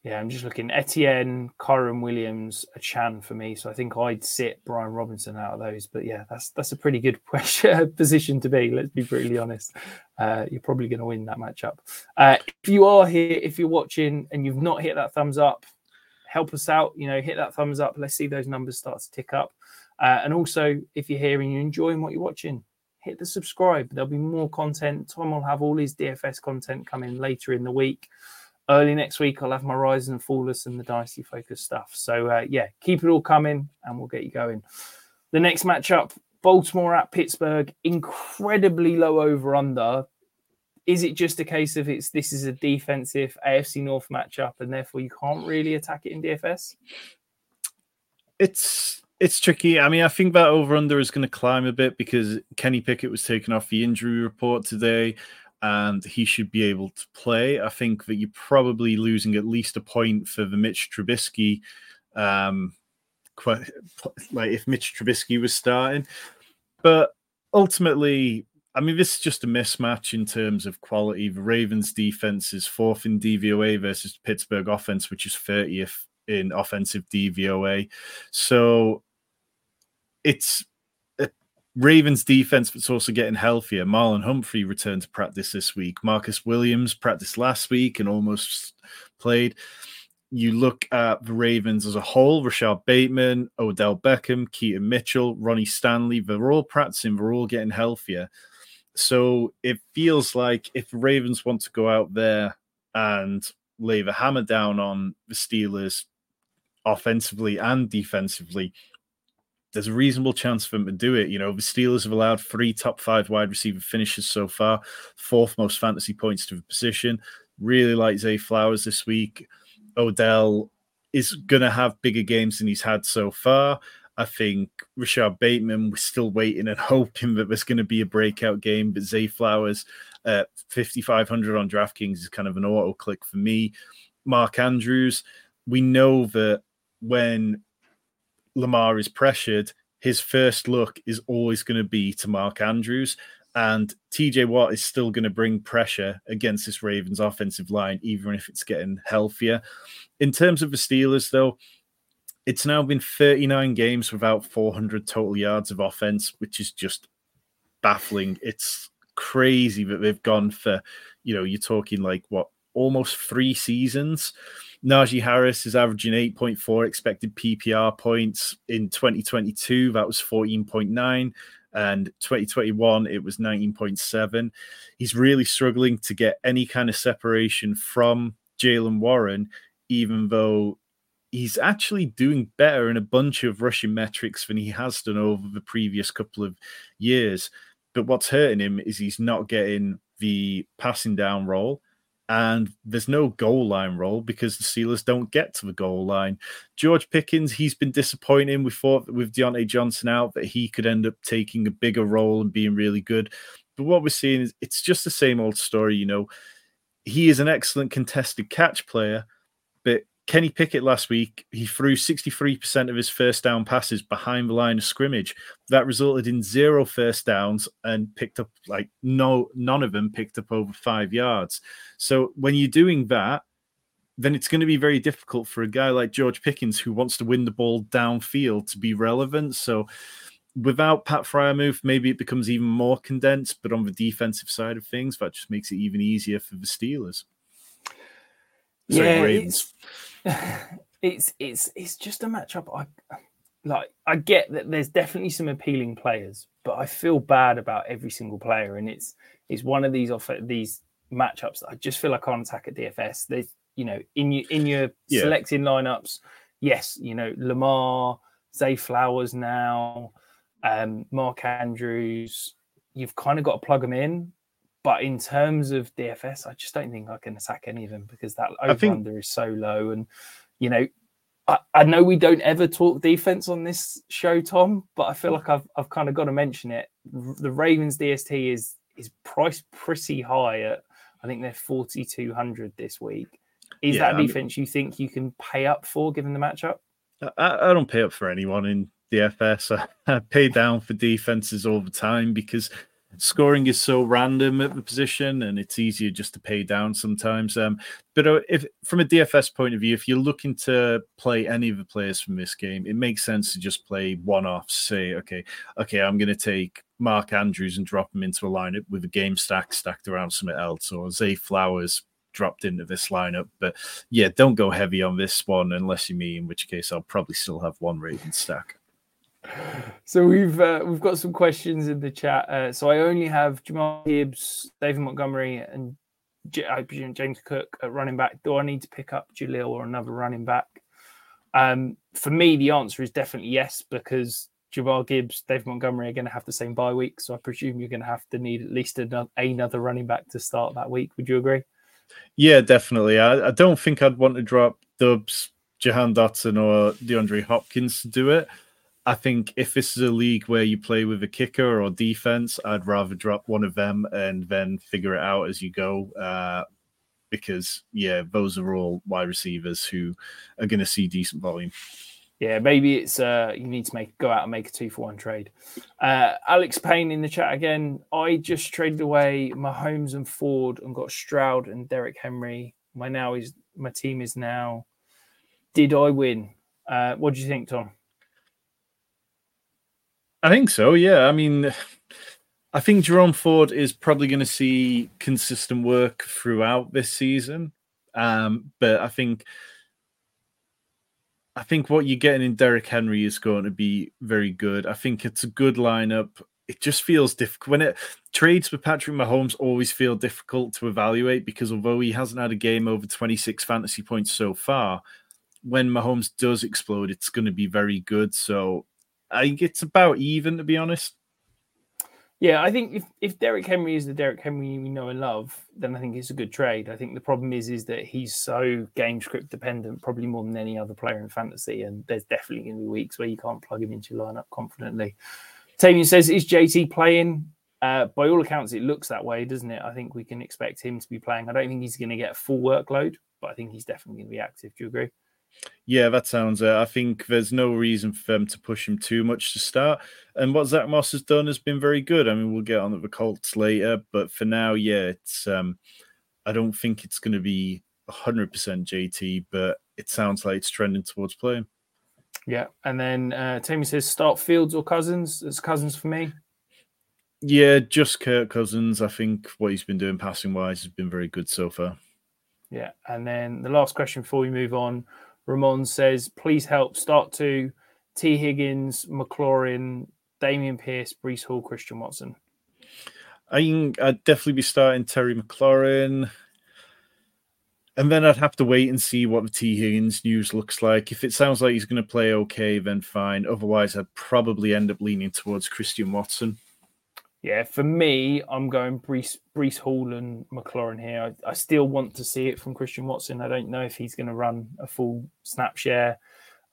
Yeah, I'm just looking. Etienne, Kyren Williams, Achane for me. So I think I'd sit Brian Robinson out of those. But yeah, that's that's a pretty good position to be. Let's be brutally honest. Uh, you're probably going to win that matchup. Uh, if you are here, if you're watching and you've not hit that thumbs up, help us out. You know, hit that thumbs up. Let's see those numbers start to tick up. Uh, and also, if you're here and you're enjoying what you're watching, hit the subscribe. There'll be more content. Tom will have all his DFS content coming later in the week early next week, I'll have my Rise and Fallers and the Dicey Focus stuff. So, uh, yeah, keep it all coming and we'll get you going. The next matchup Baltimore at Pittsburgh, incredibly low over under. Is it just a case of it's this is a defensive AFC North matchup and therefore you can't really attack it in DFS?
It's it's tricky. I mean, I think that over under is going to climb a bit because Kenny Pickett was taken off the injury report today and he should be able to play. I think that you're probably losing at least a point for the Mitch Trubisky. Um, quite, like if Mitch Trubisky was starting, but ultimately, I mean, this is just a mismatch in terms of quality. The Ravens defense is fourth in DVOA versus Pittsburgh offense, which is 30th in offensive DVOA. So it's Ravens defense that's also getting healthier. Marlon Humphrey returned to practice this week. Marcus Williams practiced last week and almost played. You look at the Ravens as a whole, Rashod Bateman, Odell Beckham, Keaton Mitchell, Ronnie Stanley, they're all practicing, they're all getting healthier. So it feels like if Ravens want to go out there and lay the hammer down on the Steelers offensively and defensively, there's a reasonable chance for them to do it. You know, the Steelers have allowed three top five wide receiver finishes so far, fourth most fantasy points to the position. Really like Zay Flowers this week. Odell is going to have bigger games than he's had so far. I think Rashod Bateman, we're still waiting and hoping that there's going to be a breakout game, but Zay Flowers, uh, 5,500 on DraftKings is kind of an auto click for me. Mark Andrews, we know that when Lamar is pressured, his first look is always going to be to Mark Andrews. And TJ Watt is still going to bring pressure against this Ravens offensive line, even if it's getting healthier. In terms of the Steelers, though, it's now been 39 games without 400 total yards of offense, which is just baffling. It's crazy that they've gone for, you know, you're talking like what, almost three seasons. Najee Harris is averaging 8.4 expected PPR points. In 2022. That was 14.9 and 2021 it was 19.7 he's really struggling to get any kind of separation from Jaylen Warren even though he's actually doing better in a bunch of rushing metrics than he has done over the previous couple of years. But what's hurting him is he's not getting the passing down role and there's no goal line role because the Steelers don't get to the goal line. George Pickens, he's been disappointing. We thought with Diontae Johnson out that he could end up taking a bigger role and being really good. But what we're seeing is it's just the same old story, you know. He is an excellent contested catch player, but Kenny Pickett last week, he threw 63% of his first down passes behind the line of scrimmage. That resulted in zero first downs and picked up like no none of them picked up over 5 yards. So when you're doing that, then it's going to be very difficult for a guy like George Pickens who wants to win the ball downfield to be relevant. So without Pat Freiermuth, maybe it becomes even more condensed, but on the defensive side of things, that just makes it even easier for the Steelers.
Sorry, yeah, Ravens. it's it's it's just a matchup. I like. I get that there's definitely some appealing players, but I feel bad about every single player, and it's it's one of these off these matchups that I just feel like I can't attack at DFS. There's you know in your in your yeah. selecting lineups, yes, you know Lamar, Zay Flowers now, um, Mark Andrews. You've kind of got to plug them in, but in terms of DFS, I just don't think I can attack any of them because that over think... under is so low. And you know, I, I, know we don't ever talk defense on this show, Tom, but I feel like I've I've kind of got to mention it. The Ravens DST is is priced pretty high at I think they're forty two hundred this week. Is yeah, that defense I mean, you think you can pay up for given the matchup?
I, I don't pay up for anyone in DFS. I, I pay down for defenses all the time because scoring is so random at the position and it's easier just to pay down sometimes um, but uh, if from a dfs point of view if you're looking to play any of the players from this game it makes sense to just play one-offs say okay okay i'm going to take mark andrews and drop him into a lineup with a game stack stacked around something else or zay flowers dropped into this lineup but yeah don't go heavy on this one unless you mean in which case i'll probably still have one raven stack
so we've uh, we've got some questions in the chat. Uh, so I only have Jahmyr Gibbs, David Montgomery, and J- I presume James Cook at running back. Do I need to pick up Jaleel or another running back? Um, for me, the answer is definitely yes because Jahmyr Gibbs, David Montgomery are going to have the same bye week. So I presume you're going to have to need at least another, another running back to start that week. Would you agree?
Yeah, definitely. I, I don't think I'd want to drop Doubs, Jahan Dotson, or DeAndre Hopkins to do it. I think if this is a league where you play with a kicker or defense, I'd rather drop one of them and then figure it out as you go. Uh, because yeah, those are all wide receivers who are going to see decent volume.
Yeah, maybe it's uh, you need to make go out and make a two for one trade. Uh, Alex Payne in the chat again. I just traded away Mahomes and Ford and got Stroud and Derrick Henry. My now is my team is now. Did I win? Uh, what do you think, Tom?
I think so. Yeah. I mean, I think Jerome Ford is probably going to see consistent work throughout this season. Um, but I think I think what you're getting in Derrick Henry is going to be very good. I think it's a good lineup. It just feels difficult when it trades with Patrick Mahomes always feel difficult to evaluate because although he hasn't had a game over 26 fantasy points so far, when Mahomes does explode, it's going to be very good. So I think it's about even, to be honest.
Yeah, I think if, if Derrick Henry is the Derrick Henry we know and love, then I think it's a good trade. I think the problem is is that he's so game script dependent, probably more than any other player in fantasy, and there's definitely going to be weeks where you can't plug him into your lineup confidently. Tamian says, "Is JT playing?" Uh, by all accounts, it looks that way, doesn't it? I think we can expect him to be playing. I don't think he's going to get a full workload, but I think he's definitely going to be active. Do you agree?
Yeah, that sounds. Uh, I think there's no reason for them to push him too much to start. And what Zack Moss has done has been very good. I mean, we'll get on the Colts later, but for now, yeah, it's. Um, I don't think it's going to be 100% JT, but it sounds like it's trending towards playing.
Yeah, and then uh, Tammy says start Fields or Cousins. It's Cousins for me.
Yeah, just Kirk Cousins. I think what he's been doing passing wise has been very good so far.
Yeah, and then the last question before we move on Ramon says, please help start to Tee Higgins, McLaurin, Dameon Pierce, Breece Hall, Christian Watson.
I think I'd definitely be starting Terry McLaurin. And then I'd have to wait and see what the Tee Higgins news looks like. If it sounds like he's going to play okay, then fine. Otherwise, I'd probably end up leaning towards Christian Watson.
Yeah, for me, I'm going Breece, Breece Hall and McLaurin here. I, I, still want to see it from Christian Watson. I don't know if he's going to run a full snap share.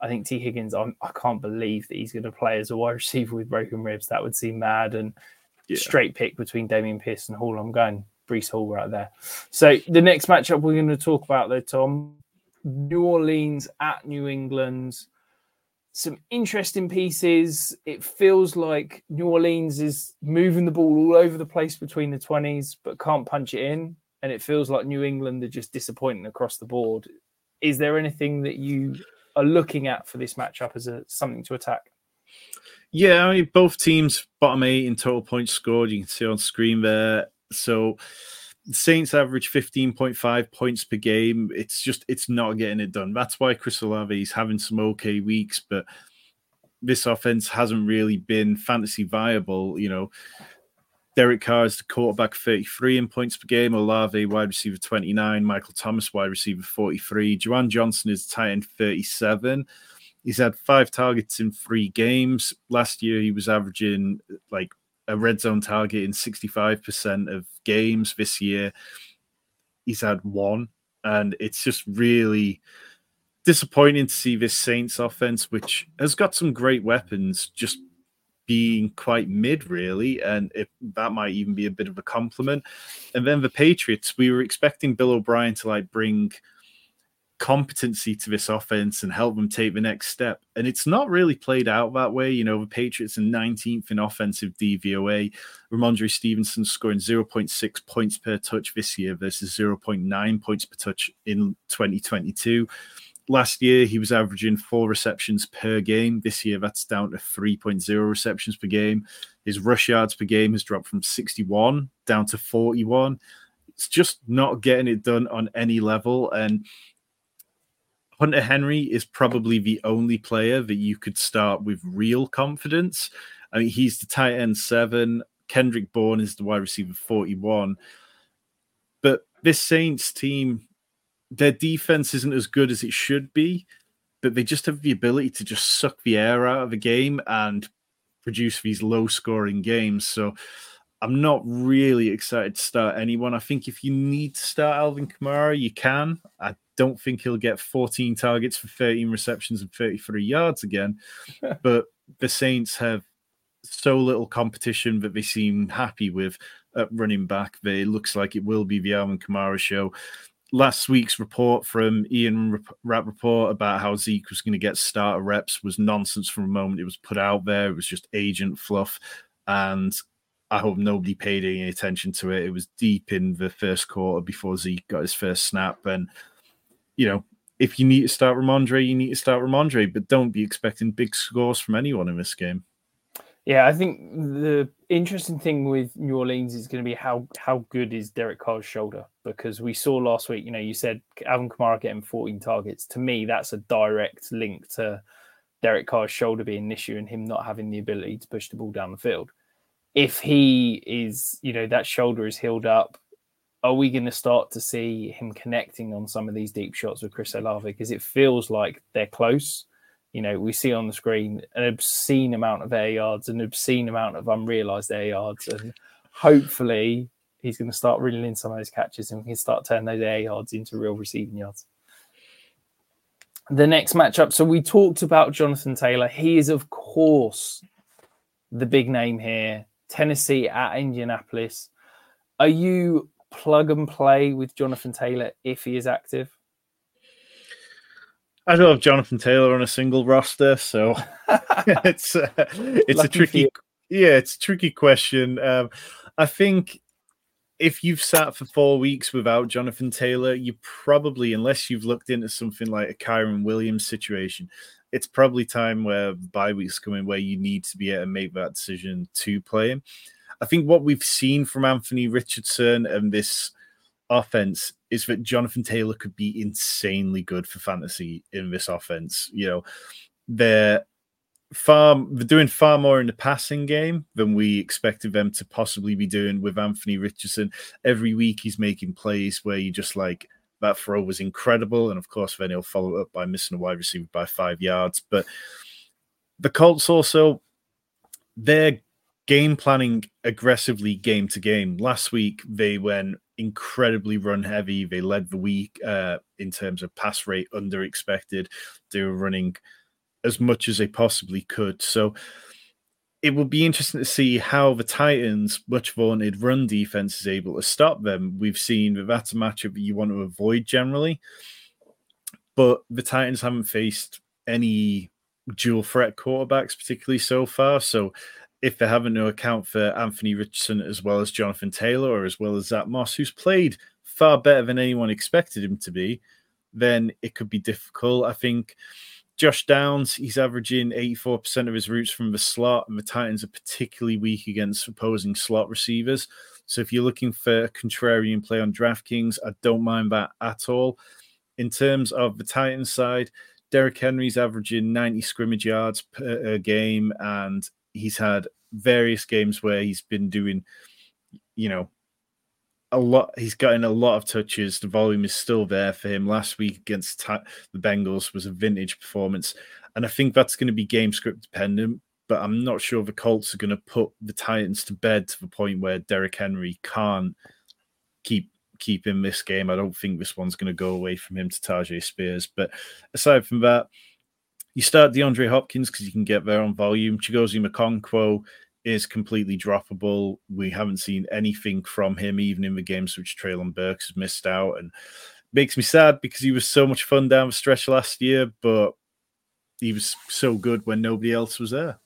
I think Tee Higgins, I'm, I can not believe that he's going to play as a wide receiver with broken ribs. That would seem mad. And yeah. straight pick between Dameon Pierce and Hall. I'm going Breece Hall right there. So the next matchup we're going to talk about, though, Tom, New Orleans at New England some interesting pieces. It feels like New Orleans is moving the ball all over the place between the 20s, but can't punch it in. And it feels like New England are just disappointing across the board. Is there anything that you are looking at for this matchup as a something to attack?
Yeah, I mean, both teams bottom eight in total points scored. You can see on screen there. So Saints average 15.5 points per game. It's just it's not getting it done. That's why Chris Olave is having some okay weeks, but this offense hasn't really been fantasy viable. You know, Derek Carr is the quarterback 33 in points per game, Olave wide receiver 29, Michael Thomas wide receiver 43, Juwan Johnson is tight end 37. He's had five targets in three games. Last year he was averaging like a red zone target in 65% of games this year. He's had one, and it's just really disappointing to see this Saints offense, which has got some great weapons, just being quite mid, really. And if that might even be a bit of a compliment. And then the Patriots, we were expecting Bill O'Brien to like bring competency to this offense and help them take the next step. And it's not really played out that way. You know, the Patriots are 19th in offensive DVOA. Rhamondre Stevenson scoring 0.6 points per touch this year versus 0.9 points per touch in 2022. Last year, he was averaging four receptions per game. This year, that's down to 3.0 receptions per game. His rush yards per game has dropped from 61 down to 41. It's just not getting it done on any level. And Hunter Henry is probably the only player that you could start with real confidence. I mean, he's the tight end seven. Kendrick Bourne is the wide receiver 41. But this Saints team, their defense isn't as good as it should be, but they just have the ability to just suck the air out of a game and produce these low scoring games. So I'm not really excited to start anyone. I think if you need to start Alvin Kamara, you can. I don't think he'll get 14 targets for 13 receptions and 33 yards again. but the Saints have so little competition that they seem happy with at running back it looks like it will be the Alvin Kamara show. Last week's report from Ian Rapoport about how Zeke was going to get starter reps was nonsense from the moment it was put out there. It was just agent fluff. And I hope nobody paid any attention to it. It was deep in the first quarter before Zeke got his first snap. And you know, if you need to start Rhamondre, you need to start Rhamondre, but don't be expecting big scores from anyone in this game.
Yeah, I think the interesting thing with New Orleans is going to be how how good is Derek Carr's shoulder because we saw last week. You know, you said Alvin Kamara getting 14 targets. To me, that's a direct link to Derek Carr's shoulder being an issue and him not having the ability to push the ball down the field. If he is, you know, that shoulder is healed up, are we going to start to see him connecting on some of these deep shots with Chris Olave? Because it feels like they're close. you know, we see on the screen an obscene amount of air yards, an obscene amount of unrealized air yards, and hopefully he's going to start reeling in some of those catches and we can start turning those air yards into real receiving yards. The next matchup. So we talked about Jonathan Taylor. He is, of course, the big name here. Tennessee at Indianapolis. Are you plug and play with Jonathan Taylor if he is active?
I don't have Jonathan Taylor on a single roster, so it's uh, it's Lucky a tricky yeah, it's a tricky question. Um, I think if you've sat for four weeks without Jonathan Taylor, you probably, unless you've looked into something like a Kyren Williams situation, it's probably time where bye weeks coming where you need to be able to make that decision to play him. I think what we've seen from Anthony Richardson and this offense is that Jonathan Taylor could be insanely good for fantasy in this offense. You know, they're far they're doing far more in the passing game than we expected them to possibly be doing with Anthony Richardson. Every week he's making plays where you just like that throw was incredible, and of course then he'll follow up by missing a wide receiver by five yards. But the Colts also they're game planning aggressively game to game. Last week they went incredibly run heavy. They led the week uh, in terms of pass rate under expected. They were running as much as they possibly could. So it will be interesting to see how the Titans' much vaunted run defense is able to stop them. We've seen that that's a matchup that you want to avoid generally, but the Titans haven't faced any dual threat quarterbacks, particularly so far. So if they haven't no account for Anthony Richardson as well as Jonathan Taylor or as well as Zack Moss, who's played far better than anyone expected him to be, then it could be difficult. I think Josh Downs, he's averaging 84% of his routes from the slot, and the Titans are particularly weak against opposing slot receivers. So if you're looking for contrarian play on DraftKings, I don't mind that at all. In terms of the Titans side, Derrick Henry's averaging 90 scrimmage yards per game, and he's had various games where he's been doing, you know, a lot. He's gotten a lot of touches. The volume is still there for him. Last week against the Bengals was a vintage performance, and I think that's going to be game script dependent. But I'm not sure the Colts are going to put the Titans to bed to the point where Derrick Henry can't keep keep in this game. I don't think this one's going to go away from him to Tyjae Spears. But aside from that, you start DeAndre Hopkins because you can get there on volume. Chigoziem Okonkwo is completely droppable. We haven't seen anything from him, even in the games which Treylon Burks has missed out. And makes me sad because he was so much fun down the stretch last year, but he was so good when nobody else was there.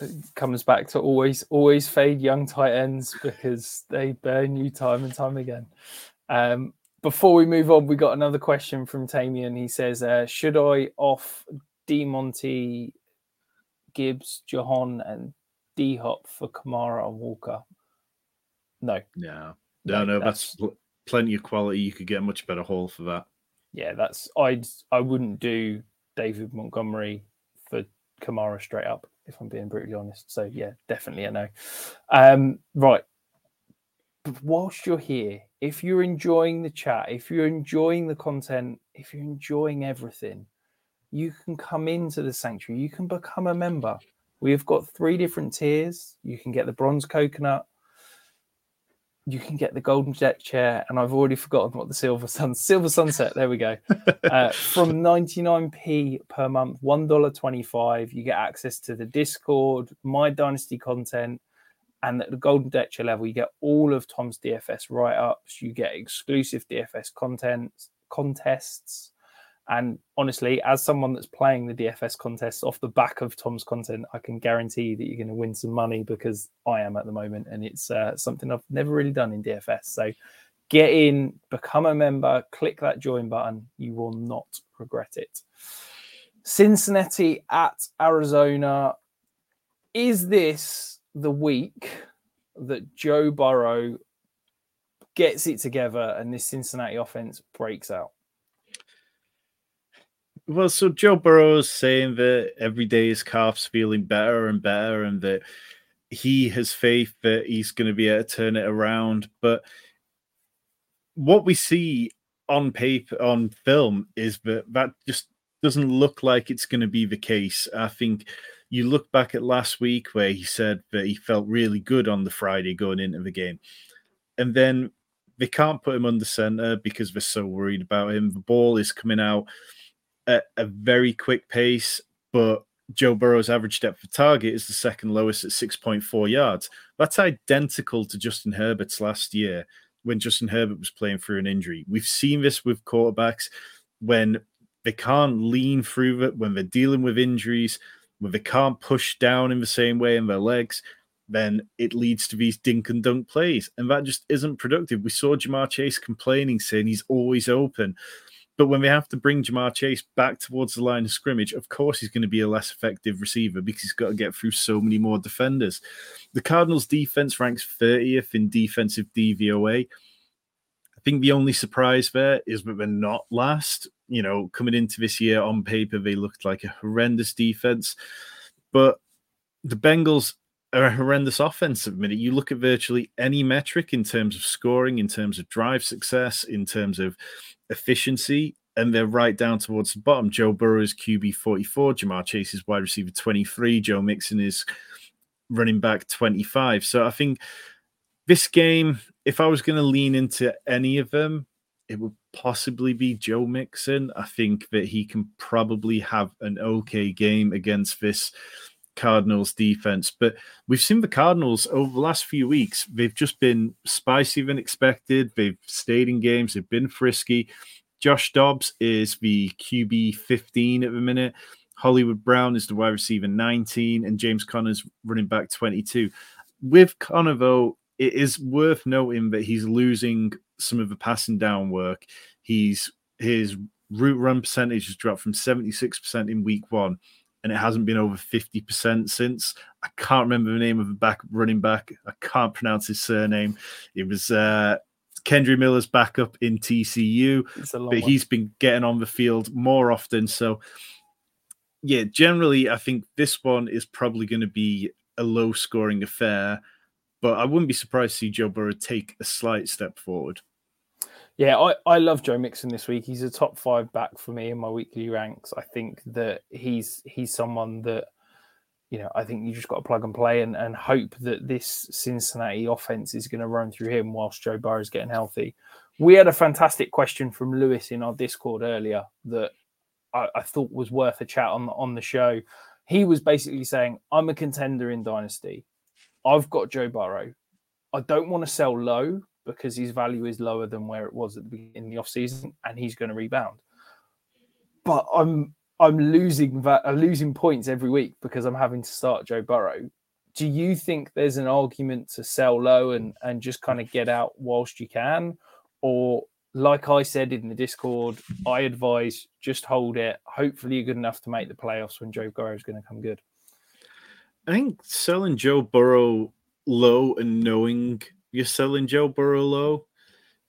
It comes back to always, always fade young tight ends because they burn you time and time again. Um, before we move on, we got another question from Tamian. He says, uh, "Should I off Demonte, Gibbs, Jahan, and D Hop for Kamara and Walker. No.
No. No, no, that's, that's plenty of quality. You could get a much better haul for that.
Yeah, that's I'd I wouldn't do David Montgomery for Kamara straight up, if I'm being brutally honest. So yeah, definitely a no. Um, right. But whilst you're here, if you're enjoying the chat, if you're enjoying the content, if you're enjoying everything, you can come into the sanctuary. You can become a member. We've got three different tiers. You can get the bronze coconut, you can get the golden deck chair, and I've already forgotten what the silver sun silver sunset. There we go. Uh, from 99p per month, one dollar twenty-five. You get access to the Discord, my Dynasty content, and at the golden deck chair level, you get all of Tom's DFS write-ups. You get exclusive DFS content contests and honestly, as someone that's playing the DFS contests off the back of Tom's content, I can guarantee that you're going to win some money because I am at the moment, and it's uh, something I've never really done in DFS. So get in, become a member, click that join button. You will not regret it. Cincinnati at Arizona. Is this the week that Joe Burrow gets it together and this Cincinnati offense breaks out?
Well, so Joe Burrow is saying that every day his calf's feeling better and better, and that he has faith that he's going to be able to turn it around. But what we see on paper, on film, is that that just doesn't look like it's going to be the case. I think you look back at last week where he said that he felt really good on the Friday going into the game. And then they can't put him under center because they're so worried about him. The ball is coming out at a very quick pace, but Joe Burrow's average depth of target is the second lowest at 6.4 yards. That's identical to Justin Herbert's last year when Justin Herbert was playing through an injury. We've seen this with quarterbacks when they can't lean through it, when they're dealing with injuries, when they can't push down in the same way in their legs, then it leads to these dink and dunk plays. And that just isn't productive. We saw Ja'Marr Chase complaining, saying he's always open. But when we have to bring Ja'Marr Chase back towards the line of scrimmage, of course he's going to be a less effective receiver because he's got to get through so many more defenders. The Cardinals' defense ranks 30th in defensive DVOA. I think the only surprise there is that they're not last. You know, coming into this year on paper, they looked like a horrendous defense. But the Bengals a horrendous offense minute. You look at virtually any metric in terms of scoring, in terms of drive success, in terms of efficiency, and they're right down towards the bottom. Joe Burrow is QB 44, Ja'Marr Chase is wide receiver 23, Joe Mixon is running back 25. So I think this game, if I was going to lean into any of them, it would possibly be Joe Mixon. I think that he can probably have an okay game against this Cardinals defense. But we've seen the Cardinals over the last few weeks, they've just been spicier than expected. They've stayed in games, they've been frisky. Josh Dobbs is the QB 15 at the minute. Hollywood Brown is the wide receiver 19, and James Conner's running back 22. With Conner, though, it is worth noting that he's losing some of the passing down work. He's his route run percentage has dropped from 76% in week one and it hasn't been over 50% since. I can't remember the name of the back running back. I can't pronounce his surname. It was uh Kendre Miller's backup in TCU, but one. he's been getting on the field more often. So yeah, generally I think this one is probably going to be a low scoring affair, but I wouldn't be surprised to see Joe Burrow take a slight step forward.
Yeah, I, I love Joe Mixon this week. He's a top five back for me in my weekly ranks. I think that he's he's someone that you know I think you just got to plug and play and, and hope that this Cincinnati offense is going to run through him whilst Joe Burrow is getting healthy. We had a fantastic question from Lewis in our Discord earlier that I, I thought was worth a chat on on the show. He was basically saying, "I'm a contender in Dynasty. I've got Joe Burrow. I don't want to sell low because his value is lower than where it was at the beginning in the off season, and he's going to rebound. But I'm I'm losing that I'm losing points every week because I'm having to start Joe Burrow. Do you think there's an argument to sell low and and just kind of get out whilst you can, or like I said in the Discord, I advise just hold it. Hopefully, you're good enough to make the playoffs when Joe Burrow is going to come good.
I think selling Joe Burrow low and knowing you're selling Joe Burrow low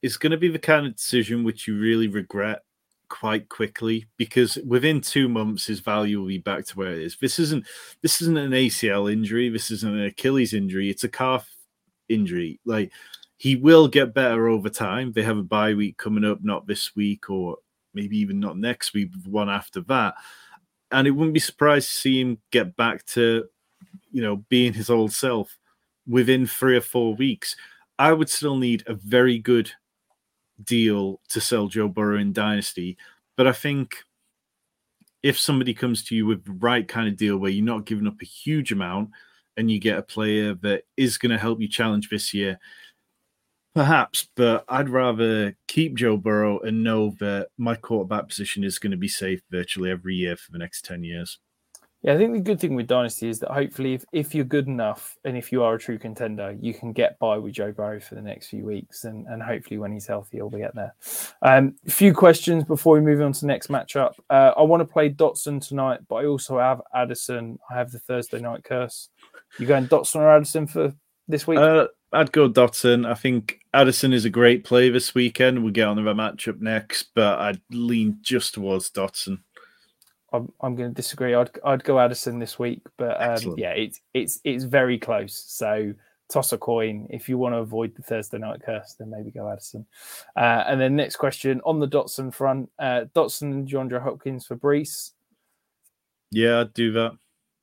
is going to be the kind of decision which you really regret quite quickly because within two months his value will be back to where it is. This isn't this isn't an ACL injury. This isn't an Achilles injury. It's a calf injury. Like he will get better over time. They have a bye week coming up, not this week or maybe even not next week, one after that. And it wouldn't be surprised to see him get back to, you know, being his old self within three or four weeks. I would still need a very good deal to sell Joe Burrow in Dynasty. But I think if somebody comes to you with the right kind of deal where you're not giving up a huge amount and you get a player that is going to help you challenge this year, perhaps. But I'd rather keep Joe Burrow and know that my quarterback position is going to be safe virtually every year for the next 10 years.
Yeah, I think the good thing with Dynasty is that hopefully, if, if you're good enough and if you are a true contender, you can get by with Joe Burrow for the next few weeks. And, and hopefully, when he's healthy, he'll be get there. Um, a few questions before we move on to the next matchup. Uh, I want to play Dotson tonight, but I also have Addison. I have the Thursday night curse. You going Dotson or Addison for this week?
Uh, I'd go Dotson. I think Addison is a great play this weekend. We'll get on to the matchup next, but I'd lean just towards Dotson.
I'm, I'm going to disagree. I'd I'd go Addison this week, but um, yeah, it's it's it's very close. So toss a coin. If you want to avoid the Thursday night curse, then maybe go Addison. Uh, and then next question on the Dotson front, uh, Dotson, DeAndre Hopkins, Fabrice.
Yeah, I'd do that.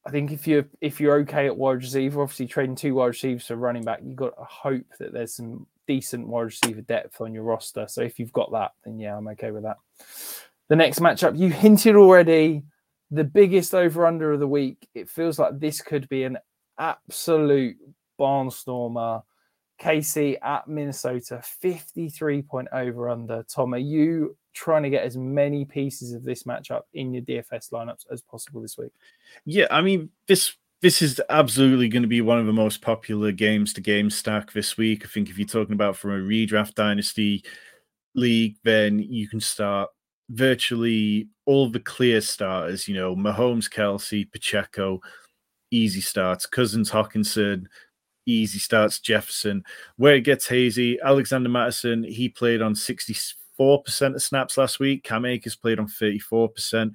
I think if you're if you're okay at wide receiver, obviously trading two wide receivers for running back, you've got to hope that there's some decent wide receiver depth on your roster. So if you've got that, then yeah, I'm okay with that. The next matchup, you hinted already, the biggest over under of the week. It feels like this could be an absolute barnstormer. KC at Minnesota, 53 point over under. Tom, are you trying to get as many pieces of this matchup in your DFS lineups as possible this week?
Yeah, I mean, this this is absolutely going to be one of the most popular games to game stack this week. I think if you're talking about from a redraft dynasty league, then you can start virtually all the clear starters, you know, Mahomes, Kelce, Pacheco, easy starts, Cousins, Hockenson, easy starts, Jefferson. Where it gets hazy, Alexander Mattison, he played on 64% of snaps last week. Cam Akers played on 34%.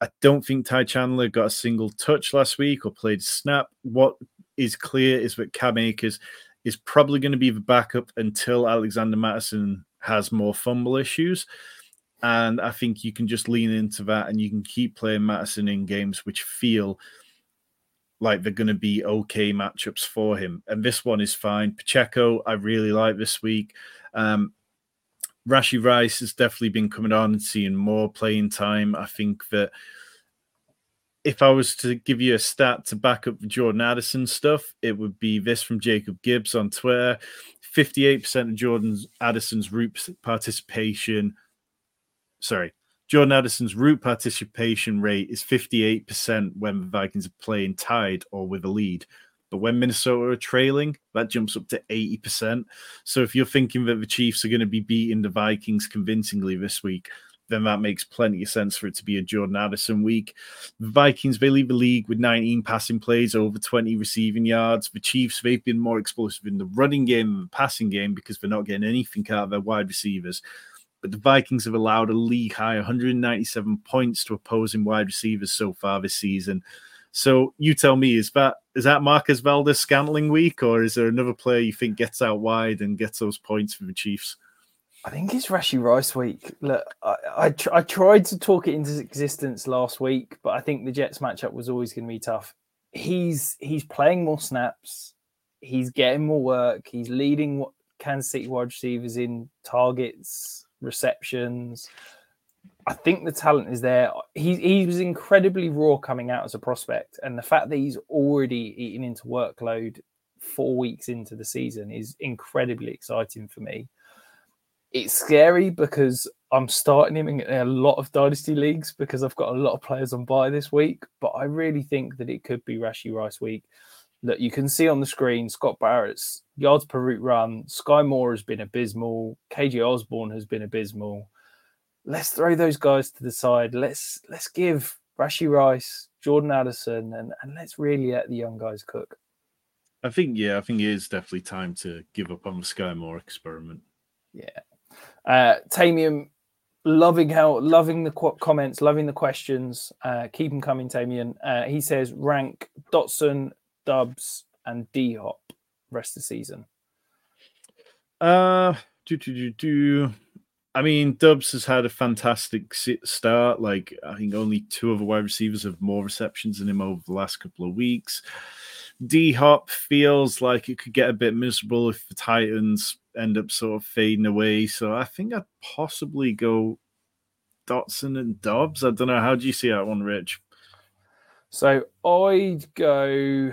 I don't think Ty Chandler got a single touch last week or played snap. What is clear is that Cam Akers is probably going to be the backup until Alexander Mattison has more fumble issues. And I think you can just lean into that and you can keep playing Mattison in games which feel like they're going to be okay matchups for him. And this one is fine. Pacheco, I really like this week. Um, Rashee Rice has definitely been coming on and seeing more playing time. I think that if I was to give you a stat to back up Jordan Addison stuff, it would be this from Jacob Gibbs on Twitter 58% of Jordan Addison's route participation. Sorry, Jordan Addison's route participation rate is 58% when the Vikings are playing tied or with a lead. But when Minnesota are trailing, that jumps up to 80%. So if you're thinking that the Chiefs are going to be beating the Vikings convincingly this week, then that makes plenty of sense for it to be a Jordan Addison week. The Vikings, they lead the league with 19 passing plays, over 20 receiving yards. The Chiefs, they've been more explosive in the running game and the passing game because they're not getting anything out of their wide receivers. But the Vikings have allowed a league high 197 points to opposing wide receivers so far this season. So you tell me, is that is that Marquez Valdes-Scantling week, or is there another player you think gets out wide and gets those points for the Chiefs?
I think it's Rashee Rice week. Look, I I, tr- I, tried to talk it into existence last week, but I think the Jets matchup was always going to be tough. He's he's playing more snaps, he's getting more work, he's leading Kansas City wide receivers in targets, receptions. I think the talent is there. He he was incredibly raw coming out as a prospect, and the fact that he's already eating into workload four weeks into the season is incredibly exciting for me. It's scary because I'm starting him in a lot of dynasty leagues because I've got a lot of players on buy this week. But I really think that it could be Rashee Rice week. That you can see on the screen, Scott Barrett's yards per route run. Sky Moore has been abysmal. KJ Osborn has been abysmal let's throw those guys to the side. Let's let's give Rashee Rice, Jordan Addison, and, and let's really let the young guys cook.
I think yeah, I think it is definitely time to give up on the Sky Moore experiment.
Yeah, uh, Tamian, loving how loving the qu- comments, loving the questions. Uh, keep them coming, Tamian. Uh, he says rank Dotson, Doubs, and D Hop rest of the season.
Uh, do do do do. I mean, Doubs has had a fantastic start. Like, I think only two of the wide receivers have more receptions than him over the last couple of weeks. D Hop feels like it could get a bit miserable if the Titans end up sort of fading away. So I think I'd possibly go Dotson and Doubs. I don't know. How do you see that one, Rich?
So I'd go.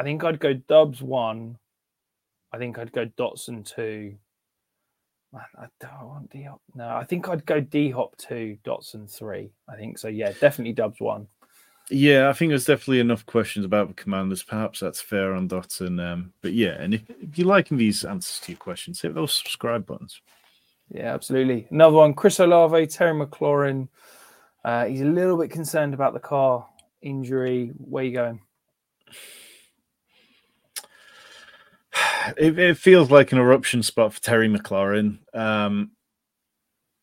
I think I'd go Doubs one. I think I'd go Dotson two. I don't want D Hop. No, I think I'd go D Hop two, Dotson three. I think so. Yeah, definitely Doubs one.
Yeah, I think there's definitely enough questions about the commanders. Perhaps that's fair on Dotson. Um, but yeah, and if, if you're liking these answers to your questions, hit those subscribe buttons.
Yeah, absolutely. Another one, Chris Olave, Terry McLaurin. Uh, he's a little bit concerned about the Carr injury. Where you going?
It, it, feels like an eruption spot for Terry McLaurin. Um,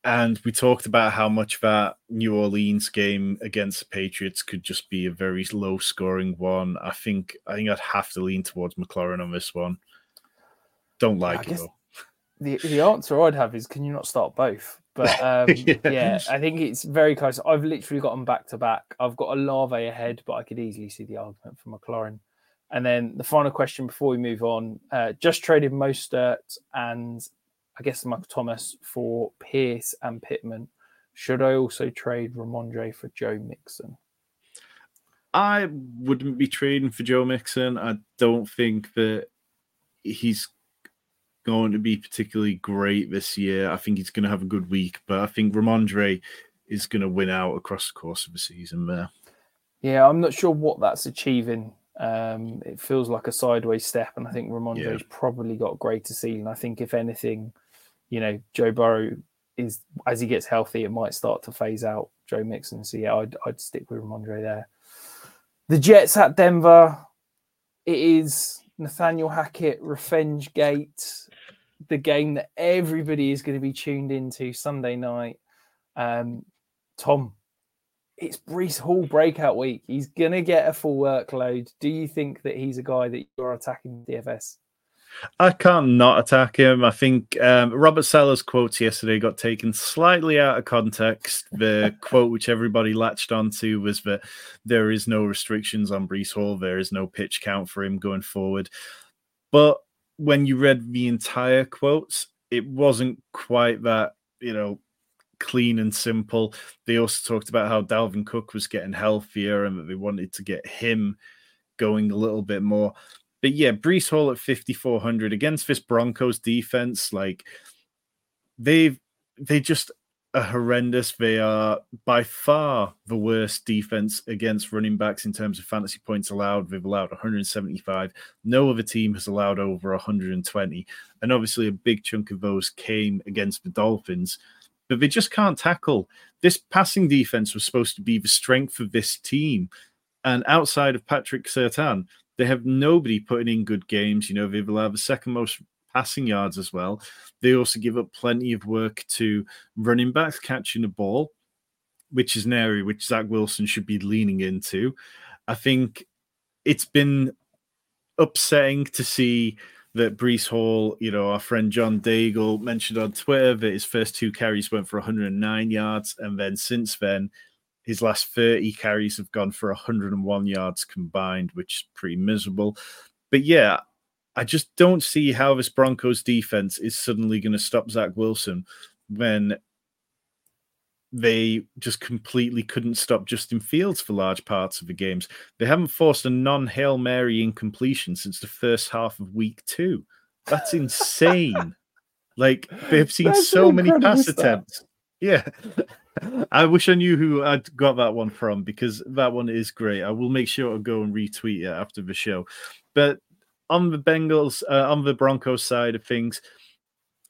And we talked about how much that New Orleans game against the Patriots could just be a very low scoring one. I think I think I'd have to lean towards McLaurin on this one. Don't like it though.
The the answer I'd have is can you not start both? But um, yeah. yeah. I think it's very close. I've literally got them back to back. I've got Olave ahead, but I could easily see the argument for McLaurin. And then the final question before we move on: uh, just traded Mostert and I guess Michael Thomas for Pierce and Pittman. Should I also trade Rhamondre for Joe Mixon?
I wouldn't be trading for Joe Mixon. I don't think that he's going to be particularly great this year. I think he's going to have a good week, but I think Rhamondre is going to win out across the course of the season there.
Yeah, I'm not sure what that's achieving. Um, it feels like a sideways step, and I think Rhamondre's yeah. probably got greater ceiling. I think if anything, you know, Joe Burrow is as he gets healthy, it might start to phase out Joe Mixon. So yeah, I'd, I'd stick with Rhamondre there. The Jets at Denver. It is Nathaniel Hackett revenge gate the game that everybody is going to be tuned into Sunday night. Um, Tom, it's Breece Hall breakout week. He's going to get a full workload. Do you think that he's a guy that you're attacking DFS?
I can't not attack him. I think um, Robert Saleh's quotes yesterday got taken slightly out of context. The quote which everybody latched onto was that there is no restrictions on Breece Hall. There is no pitch count for him going forward. But when you read the entire quotes, it wasn't quite that, you know, clean and simple. They also talked about how Dalvin Cook was getting healthier and that they wanted to get him going a little bit more. But yeah, Breece Hall at 5,400 against this Broncos defense, like they've they just are horrendous. They are by far the worst defense against running backs in terms of fantasy points allowed. They've allowed 175. No other team has allowed over 120. And obviously, a big chunk of those came against the Dolphins. But they just can't tackle. This passing defense was supposed to be the strength of this team. And outside of Patrick Surtain, they have nobody putting in good games. You know, they will have the second most passing yards as well. They also give up plenty of work to running backs catching the ball, which is an area which Zach Wilson should be leaning into. I think it's been upsetting to see that Breece Hall, you know, our friend John Daigle mentioned on Twitter that his first two carries went for 109 yards. And then since then, his last 30 carries have gone for 101 yards combined, which is pretty miserable. But yeah, I just don't see how this Broncos defense is suddenly going to stop Zach Wilson when they just completely couldn't stop Justin Fields for large parts of the games. They haven't forced a non Hail Mary incompletion since the first half of week two. That's insane. like they've seen That's so many pass attempts. Yeah. I wish I knew who I'd got that one from because that one is great. I will make sure to go and retweet it after the show. But on the Bengals, uh, on the Broncos side of things,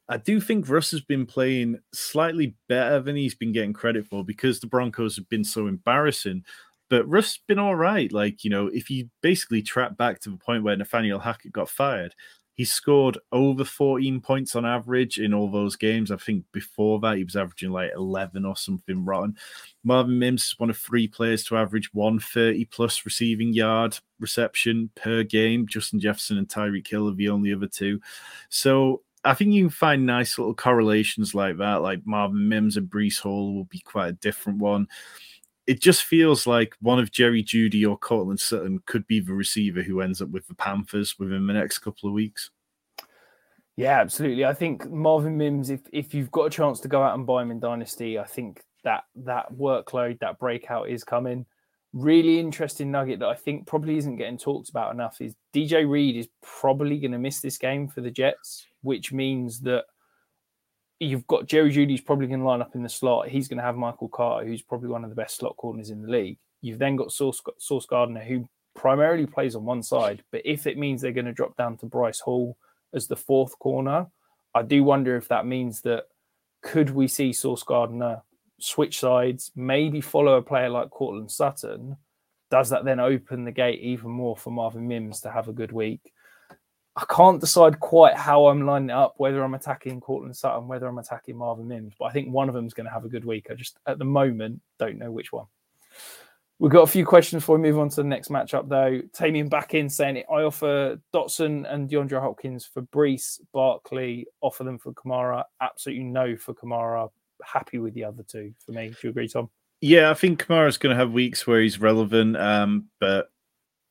I do think Russ has been playing slightly better than he's been getting credit for because the Broncos have been so embarrassing. But Russ has been all right. Like, you know, if you basically track back to the point where Nathaniel Hackett got fired, he scored over 14 points on average in all those games. I think before that, he was averaging like 11 or something rotten. Marvin Mims is one of three players to average 130 plus receiving yard reception per game. Justin Jefferson and Tyreek Hill are the only other two. So I think you can find nice little correlations like that. Like Marvin Mims and Breece Hall will be quite a different one it just feels like one of Jerry Jeudy or Courtland Sutton could be the receiver who ends up with the Panthers within the next couple of weeks.
Yeah, absolutely. I think Marvin Mims, if if you've got a chance to go out and buy him in Dynasty, I think that that workload, that breakout is coming. Really interesting nugget that I think probably isn't getting talked about enough is DJ Reed is probably going to miss this game for the Jets, which means that you've got Jerry Jeudy's probably going to line up in the slot. He's going to have Michael Carter, who's probably one of the best slot corners in the league. You've then got Sauce, Sauce Gardner, who primarily plays on one side. But if it means they're going to drop down to Bryce Hall as the fourth corner, I do wonder if that means that could we see Sauce Gardner switch sides, maybe follow a player like Courtland Sutton? Does that then open the gate even more for Marvin Mims to have a good week? I can't decide quite how I'm lining up, whether I'm attacking Courtland Sutton, whether I'm attacking Marvin Mims, but I think one of them is going to have a good week. I just, at the moment, don't know which one. We've got a few questions before we move on to the next matchup, though. Tamian back in saying I offer Dotson and DeAndre Hopkins for Breece, Barkley, offer them for Kamara. Absolutely no for Kamara. Happy with the other two for me. Do you agree, Tom?
Yeah, I think Kamara's going to have weeks where he's relevant, um, but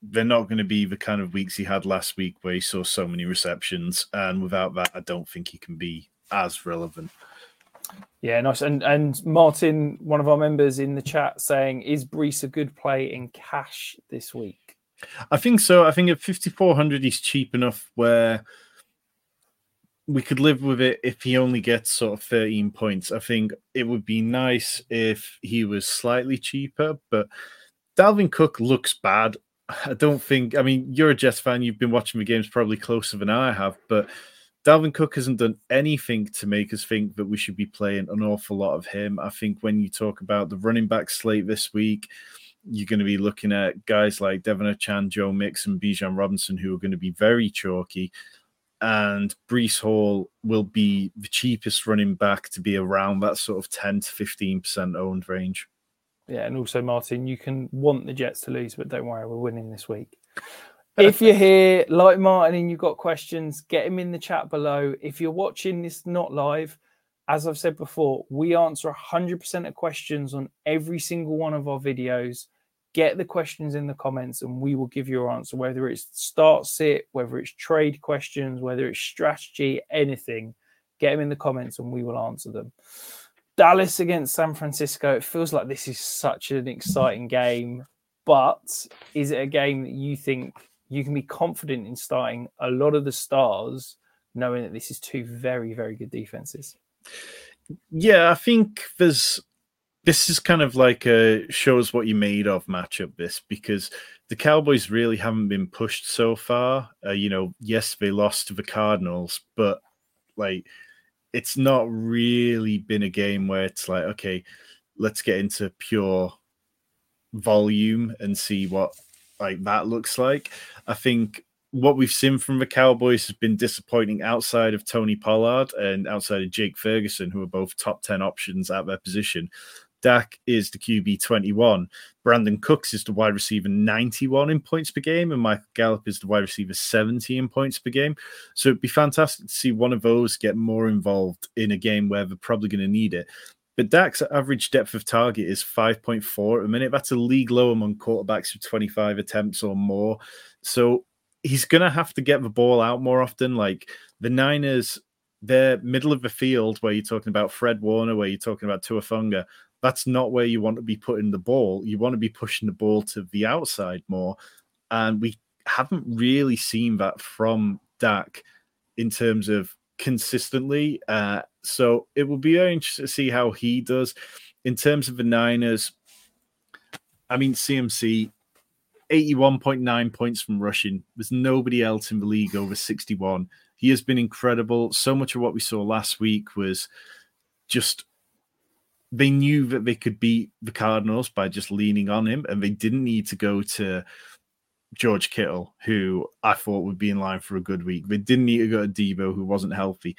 they're not going to be the kind of weeks he had last week where he saw so many receptions. And without that, I don't think he can be as relevant.
Yeah, nice. And and Martin, one of our members in the chat, saying, "Is Breece a good play in cash this week?"
I think so. I think at fifty four hundred, he's cheap enough where we could live with it if he only gets sort of thirteen points. I think it would be nice if he was slightly cheaper, but Dalvin Cook looks bad. I don't think. I mean, you're a Jets fan. You've been watching the games probably closer than I have, but Dalvin Cook hasn't done anything to make us think that we should be playing an awful lot of him. I think when you talk about the running back slate this week, you're going to be looking at guys like De'Von Achane, Joe Mixon, Bijan Robinson, who are going to be very chalky. And Breece Hall will be the cheapest running back to be around that sort of 10 to 15% owned range.
Yeah, and also Martin, you can want the Jets to lose, but don't worry, we're winning this week if you're here, like Martin, and you've got questions, get them in the chat below. If you're watching this not live, as I've said before, we answer 100% of questions on every single one of our videos. Get the questions in the comments and we will give you your answer, whether it's start sit, whether it's trade questions, whether it's strategy, anything. Get them in the comments and we will answer them. Dallas against San Francisco. It feels like this is such an exciting game, but is it a game that you think you can be confident in starting a lot of the stars, knowing that this is two very, very good defenses.
Yeah, I think there's this is kind of like a shows what you made of matchup. This because the Cowboys really haven't been pushed so far. Uh, you know, yes, they lost to the Cardinals, but like it's not really been a game where it's like, okay, let's get into pure volume and see what like that looks like. I think what we've seen from the Cowboys has been disappointing outside of Tony Pollard and outside of Jake Ferguson, who are both top 10 options at their position. Dak is the QB 21. Brandin Cooks is the wide receiver 91 in points per game, and Michael Gallup is the wide receiver 70 in points per game. So it'd be fantastic to see one of those get more involved in a game where they're probably going to need it. But Dak's average depth of target is 5.4 at a minute. That's a league low among quarterbacks with 25 attempts or more. So he's going to have to get the ball out more often. Like the Niners, they're middle of the field where you're talking about Fred Warner, where you're talking about Tua Funga. That's not where you want to be putting the ball. You want to be pushing the ball to the outside more. And we haven't really seen that from Dak in terms of consistently. Uh, so it will be very interesting to see how he does. In terms of the Niners, I mean, CMC, 81.9 points from rushing. There's nobody else in the league over 61. He has been incredible. So much of what we saw last week was just they knew that they could beat the Cardinals by just leaning on him, and they didn't need to go to George Kittle, who I thought would be in line for a good week. They didn't need to go to Deebo, who wasn't healthy.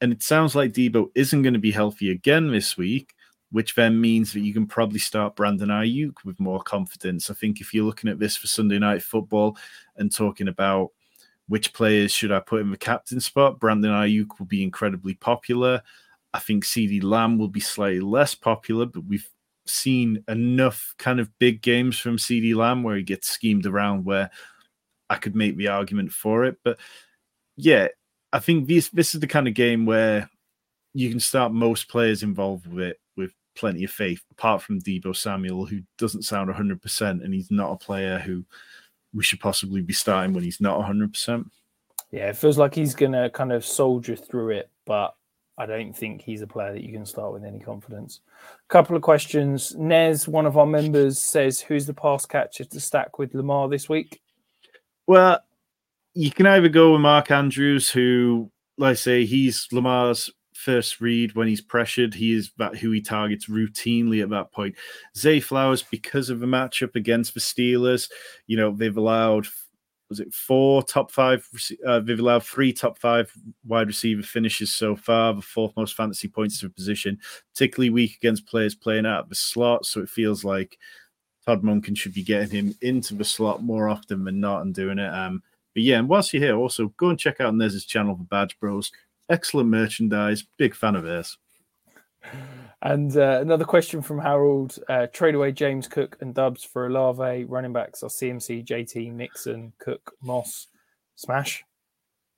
And it sounds like Deebo isn't going to be healthy again this week, which then means that you can probably start Brandon Aiyuk with more confidence. I think if you're looking at this for Sunday night football and talking about which players should I put in the captain spot, Brandon Aiyuk will be incredibly popular. I think CeeDee Lamb will be slightly less popular, but we've seen enough kind of big games from CeeDee Lamb where he gets schemed around where I could make the argument for it. But yeah, I think this this is the kind of game where you can start most players involved with it with plenty of faith, apart from Deebo Samuel, who doesn't sound 100%, and he's not a player who we should possibly be starting when he's not 100%.
Yeah, it feels like he's going to kind of soldier through it, but I don't think he's a player that you can start with any confidence. A couple of questions. Nez, one of our members, says, Who's the pass catcher to stack with Lamar this week?
Well, you can either go with Mark Andrews, who, like I say, he's Lamar's first read when he's pressured. He is that who he targets routinely at that point. Zay Flowers, because of the matchup against the Steelers, you know, they've allowed was it four top five? Uh, Viv allowed three top five wide receiver finishes so far, the fourth most fantasy points to position, particularly weak against players playing out of the slot. So it feels like Todd Monken should be getting him into the slot more often than not and doing it. Um, but yeah, and whilst you're here, also go and check out Nez's channel for Badge Bros. Excellent merchandise. Big fan of theirs.
And uh, another question from Harold: uh, Trade away James Cook and Doubs for Olave. Running backs are CMC, JT, Mixon, Cook, Moss, Smash.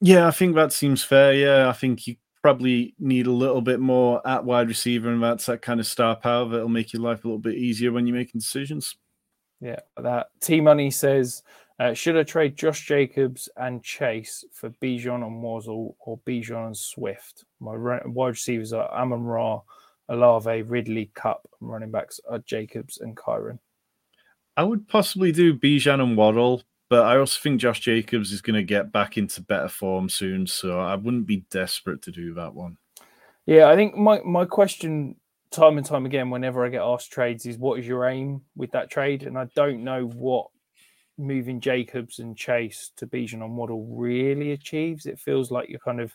Yeah, I think that seems fair. Yeah, I think you probably need a little bit more at wide receiver, and that's that kind of star power that'll make your life a little bit easier when you're making decisions.
Yeah, that T Money says, uh, should I trade Josh Jacobs and Chase for Bijan and Waddle or Bijan and Swift? My wide receivers are Amon Ra Olave, Ridley, Kupp, running backs are Jacobs and Kyren.
I would possibly do Bijan and Waddle, but I also think Josh Jacobs is going to get back into better form soon, so I wouldn't be desperate to do that one.
Yeah, I think my, my question time and time again, whenever I get asked trades, is what is your aim with that trade? And I don't know what moving Jacobs and Chase to Bijan and Waddle really achieves. It feels like you're kind of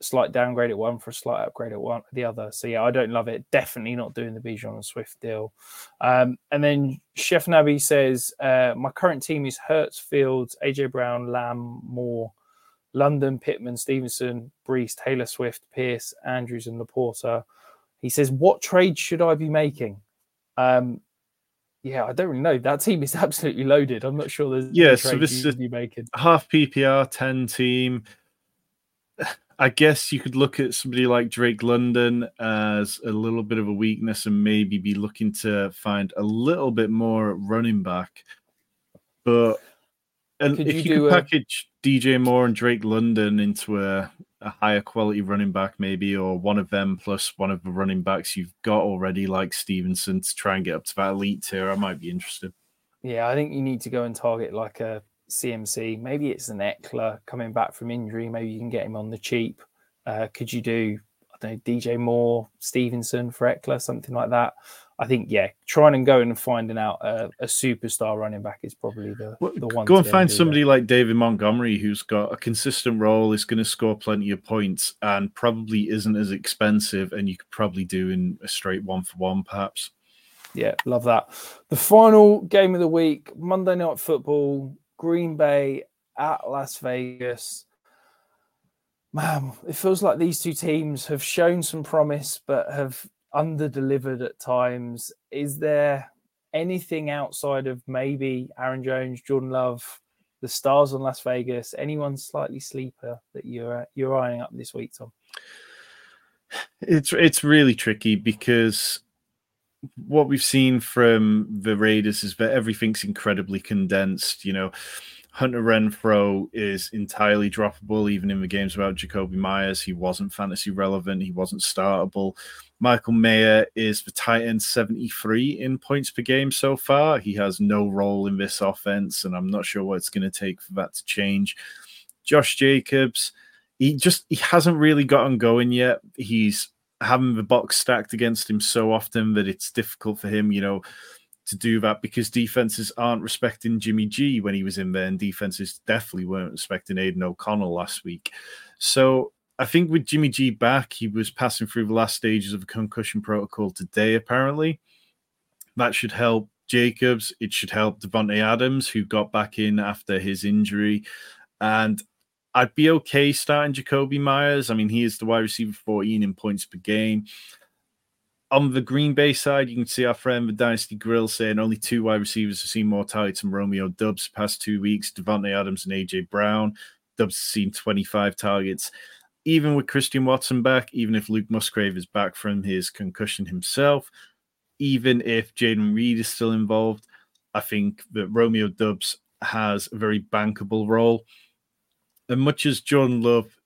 slight downgrade at one for a slight upgrade at one the other. So yeah, I don't love it. Definitely not doing the Bijan and Swift deal. Um, and then Chef Nabi says uh, my current team is Hurts, Fields, AJ Brown, Lamb, Moore, London, Pittman, Stevenson, Breece, Taylor Swift, Pierce, Andrews, and LaPorta. He says, "What trade should I be making?" Um, yeah, I don't really know. That team is absolutely loaded. I'm not sure there's
yeah. So this is
making
half PPR, ten team. I guess you could look at somebody like Drake London as a little bit of a weakness and maybe be looking to find a little bit more running back. But and could if you, you could a... package DJ Moore and Drake London into a, a higher quality running back, maybe, or one of them plus one of the running backs you've got already, like Stevenson, to try and get up to that elite tier, I might be interested.
Yeah, I think you need to go and target like a CMC. Maybe it's an Ekeler coming back from injury. Maybe you can get him on the cheap. Uh, could you do I don't know DJ Moore, Stevenson for Ekeler, something like that? I think yeah, trying and going and finding out a, a superstar running back is probably the, well, the one.
Go and find somebody like David Montgomery who's got a consistent role, is going to score plenty of points, and probably isn't as expensive, and you could probably do in a straight one for one, perhaps.
Yeah, love that. The final game of the week, Monday Night Football. Green Bay at Las Vegas. Man, it feels like these two teams have shown some promise but have under-delivered at times. Is there anything outside of maybe Aaron Jones, Jordan Love, the stars on Las Vegas? Anyone slightly sleeper that you're you're eyeing up this week, Tom?
It's it's really tricky because what we've seen from the Raiders is that everything's incredibly condensed. You know, Hunter Renfrow is entirely droppable, even in the games without Jakobi Meyers. He wasn't fantasy relevant. He wasn't startable. Michael Mayer is the tight end 73 in points per game so far. He has no role in this offense, and I'm not sure what it's going to take for that to change. Josh Jacobs, he just he hasn't really gotten going yet. He's having the box stacked against him so often that it's difficult for him, you know, to do that because defenses aren't respecting Jimmy G when he was in there, and defenses definitely weren't respecting Aidan O'Connell last week. So I think with Jimmy G back, he was passing through the last stages of a concussion protocol today, apparently. That should help Jacobs. It should help Davante Adams, who got back in after his injury. And I'd be okay starting Jakobi Meyers. I mean, he is the wide receiver 14 in points per game. On the Green Bay side, you can see our friend the Dynasty Grill saying only two wide receivers have seen more targets than Romeo Doubs past two weeks, Davante Adams and AJ Brown. Doubs has seen 25 targets. Even with Christian Watson back, even if Luke Musgrave is back from his concussion himself, even if Jayden Reed is still involved, I think that Romeo Doubs has a very bankable role and much as John Love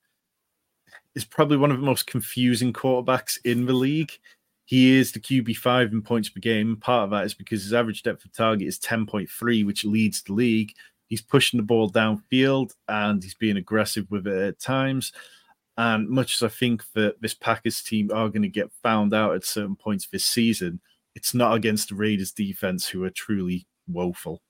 is probably one of the most confusing quarterbacks in the league, he is the QB5 in points per game. Part of that is because his average depth of target is 10.3, which leads the league. He's pushing the ball downfield and he's being aggressive with it at times. And much as I think that this Packers team are going to get found out at certain points this season, it's not against the Raiders defense who are truly woeful.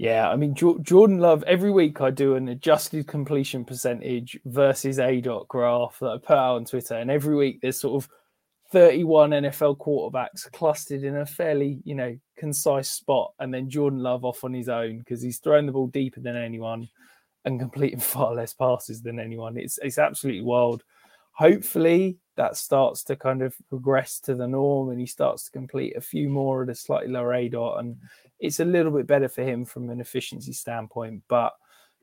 Yeah, I mean Jordan Love. Every week I do an adjusted completion percentage versus aDOT graph that I put out on Twitter, and every week there's sort of 31 NFL quarterbacks clustered in a fairly, you know, concise spot, and then Jordan Love off on his own because he's throwing the ball deeper than anyone and completing far less passes than anyone. It's it's absolutely wild. Hopefully that starts to kind of regress to the norm and he starts to complete a few more at a slightly lower aDOT and it's a little bit better for him from an efficiency standpoint. But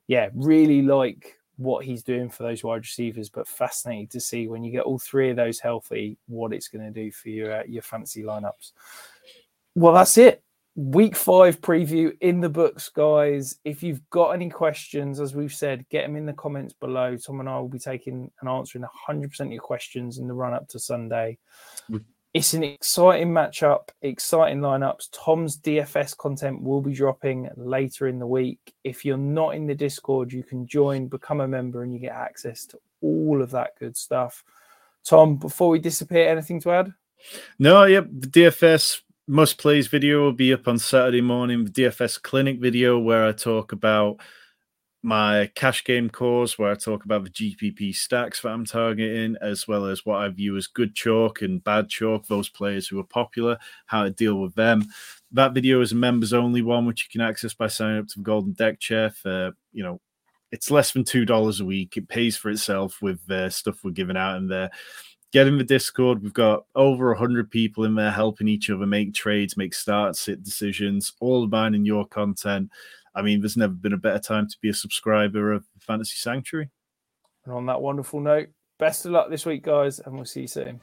yeah, really like what he's doing for those wide receivers, but fascinating to see when you get all three of those healthy, what it's going to do for your uh, your fancy lineups. Well, that's it. Week five preview in the books, guys. If you've got any questions, as we've said, get them in the comments below. Tom and I will be taking and answering 100% of your questions in the run up to Sunday. It's an exciting matchup, exciting lineups. Tom's DFS content will be dropping later in the week. If you're not in the Discord, you can join, become a member, and you get access to all of that good stuff. Tom, before we disappear, anything to add?
No, yep. The DFS must plays video will be up on Saturday morning. The DFS clinic video where I talk about my cash game course where I talk about the GPP stacks that I'm targeting, as well as what I view as good chalk and bad chalk, those players who are popular, how to deal with them. That video is a members only one, which you can access by signing up to the Golden Deck Chair for, you know, it's less than $2 a week. It pays for itself with uh, stuff we're giving out in there. Get in the Discord. We've got over 100 people in there helping each other make trades, make starts, sit decisions, all about in your content. I mean, there's never been a better time to be a subscriber of Fantasy Sanctuary.
And on that wonderful note, best of luck this week, guys, and we'll see you soon.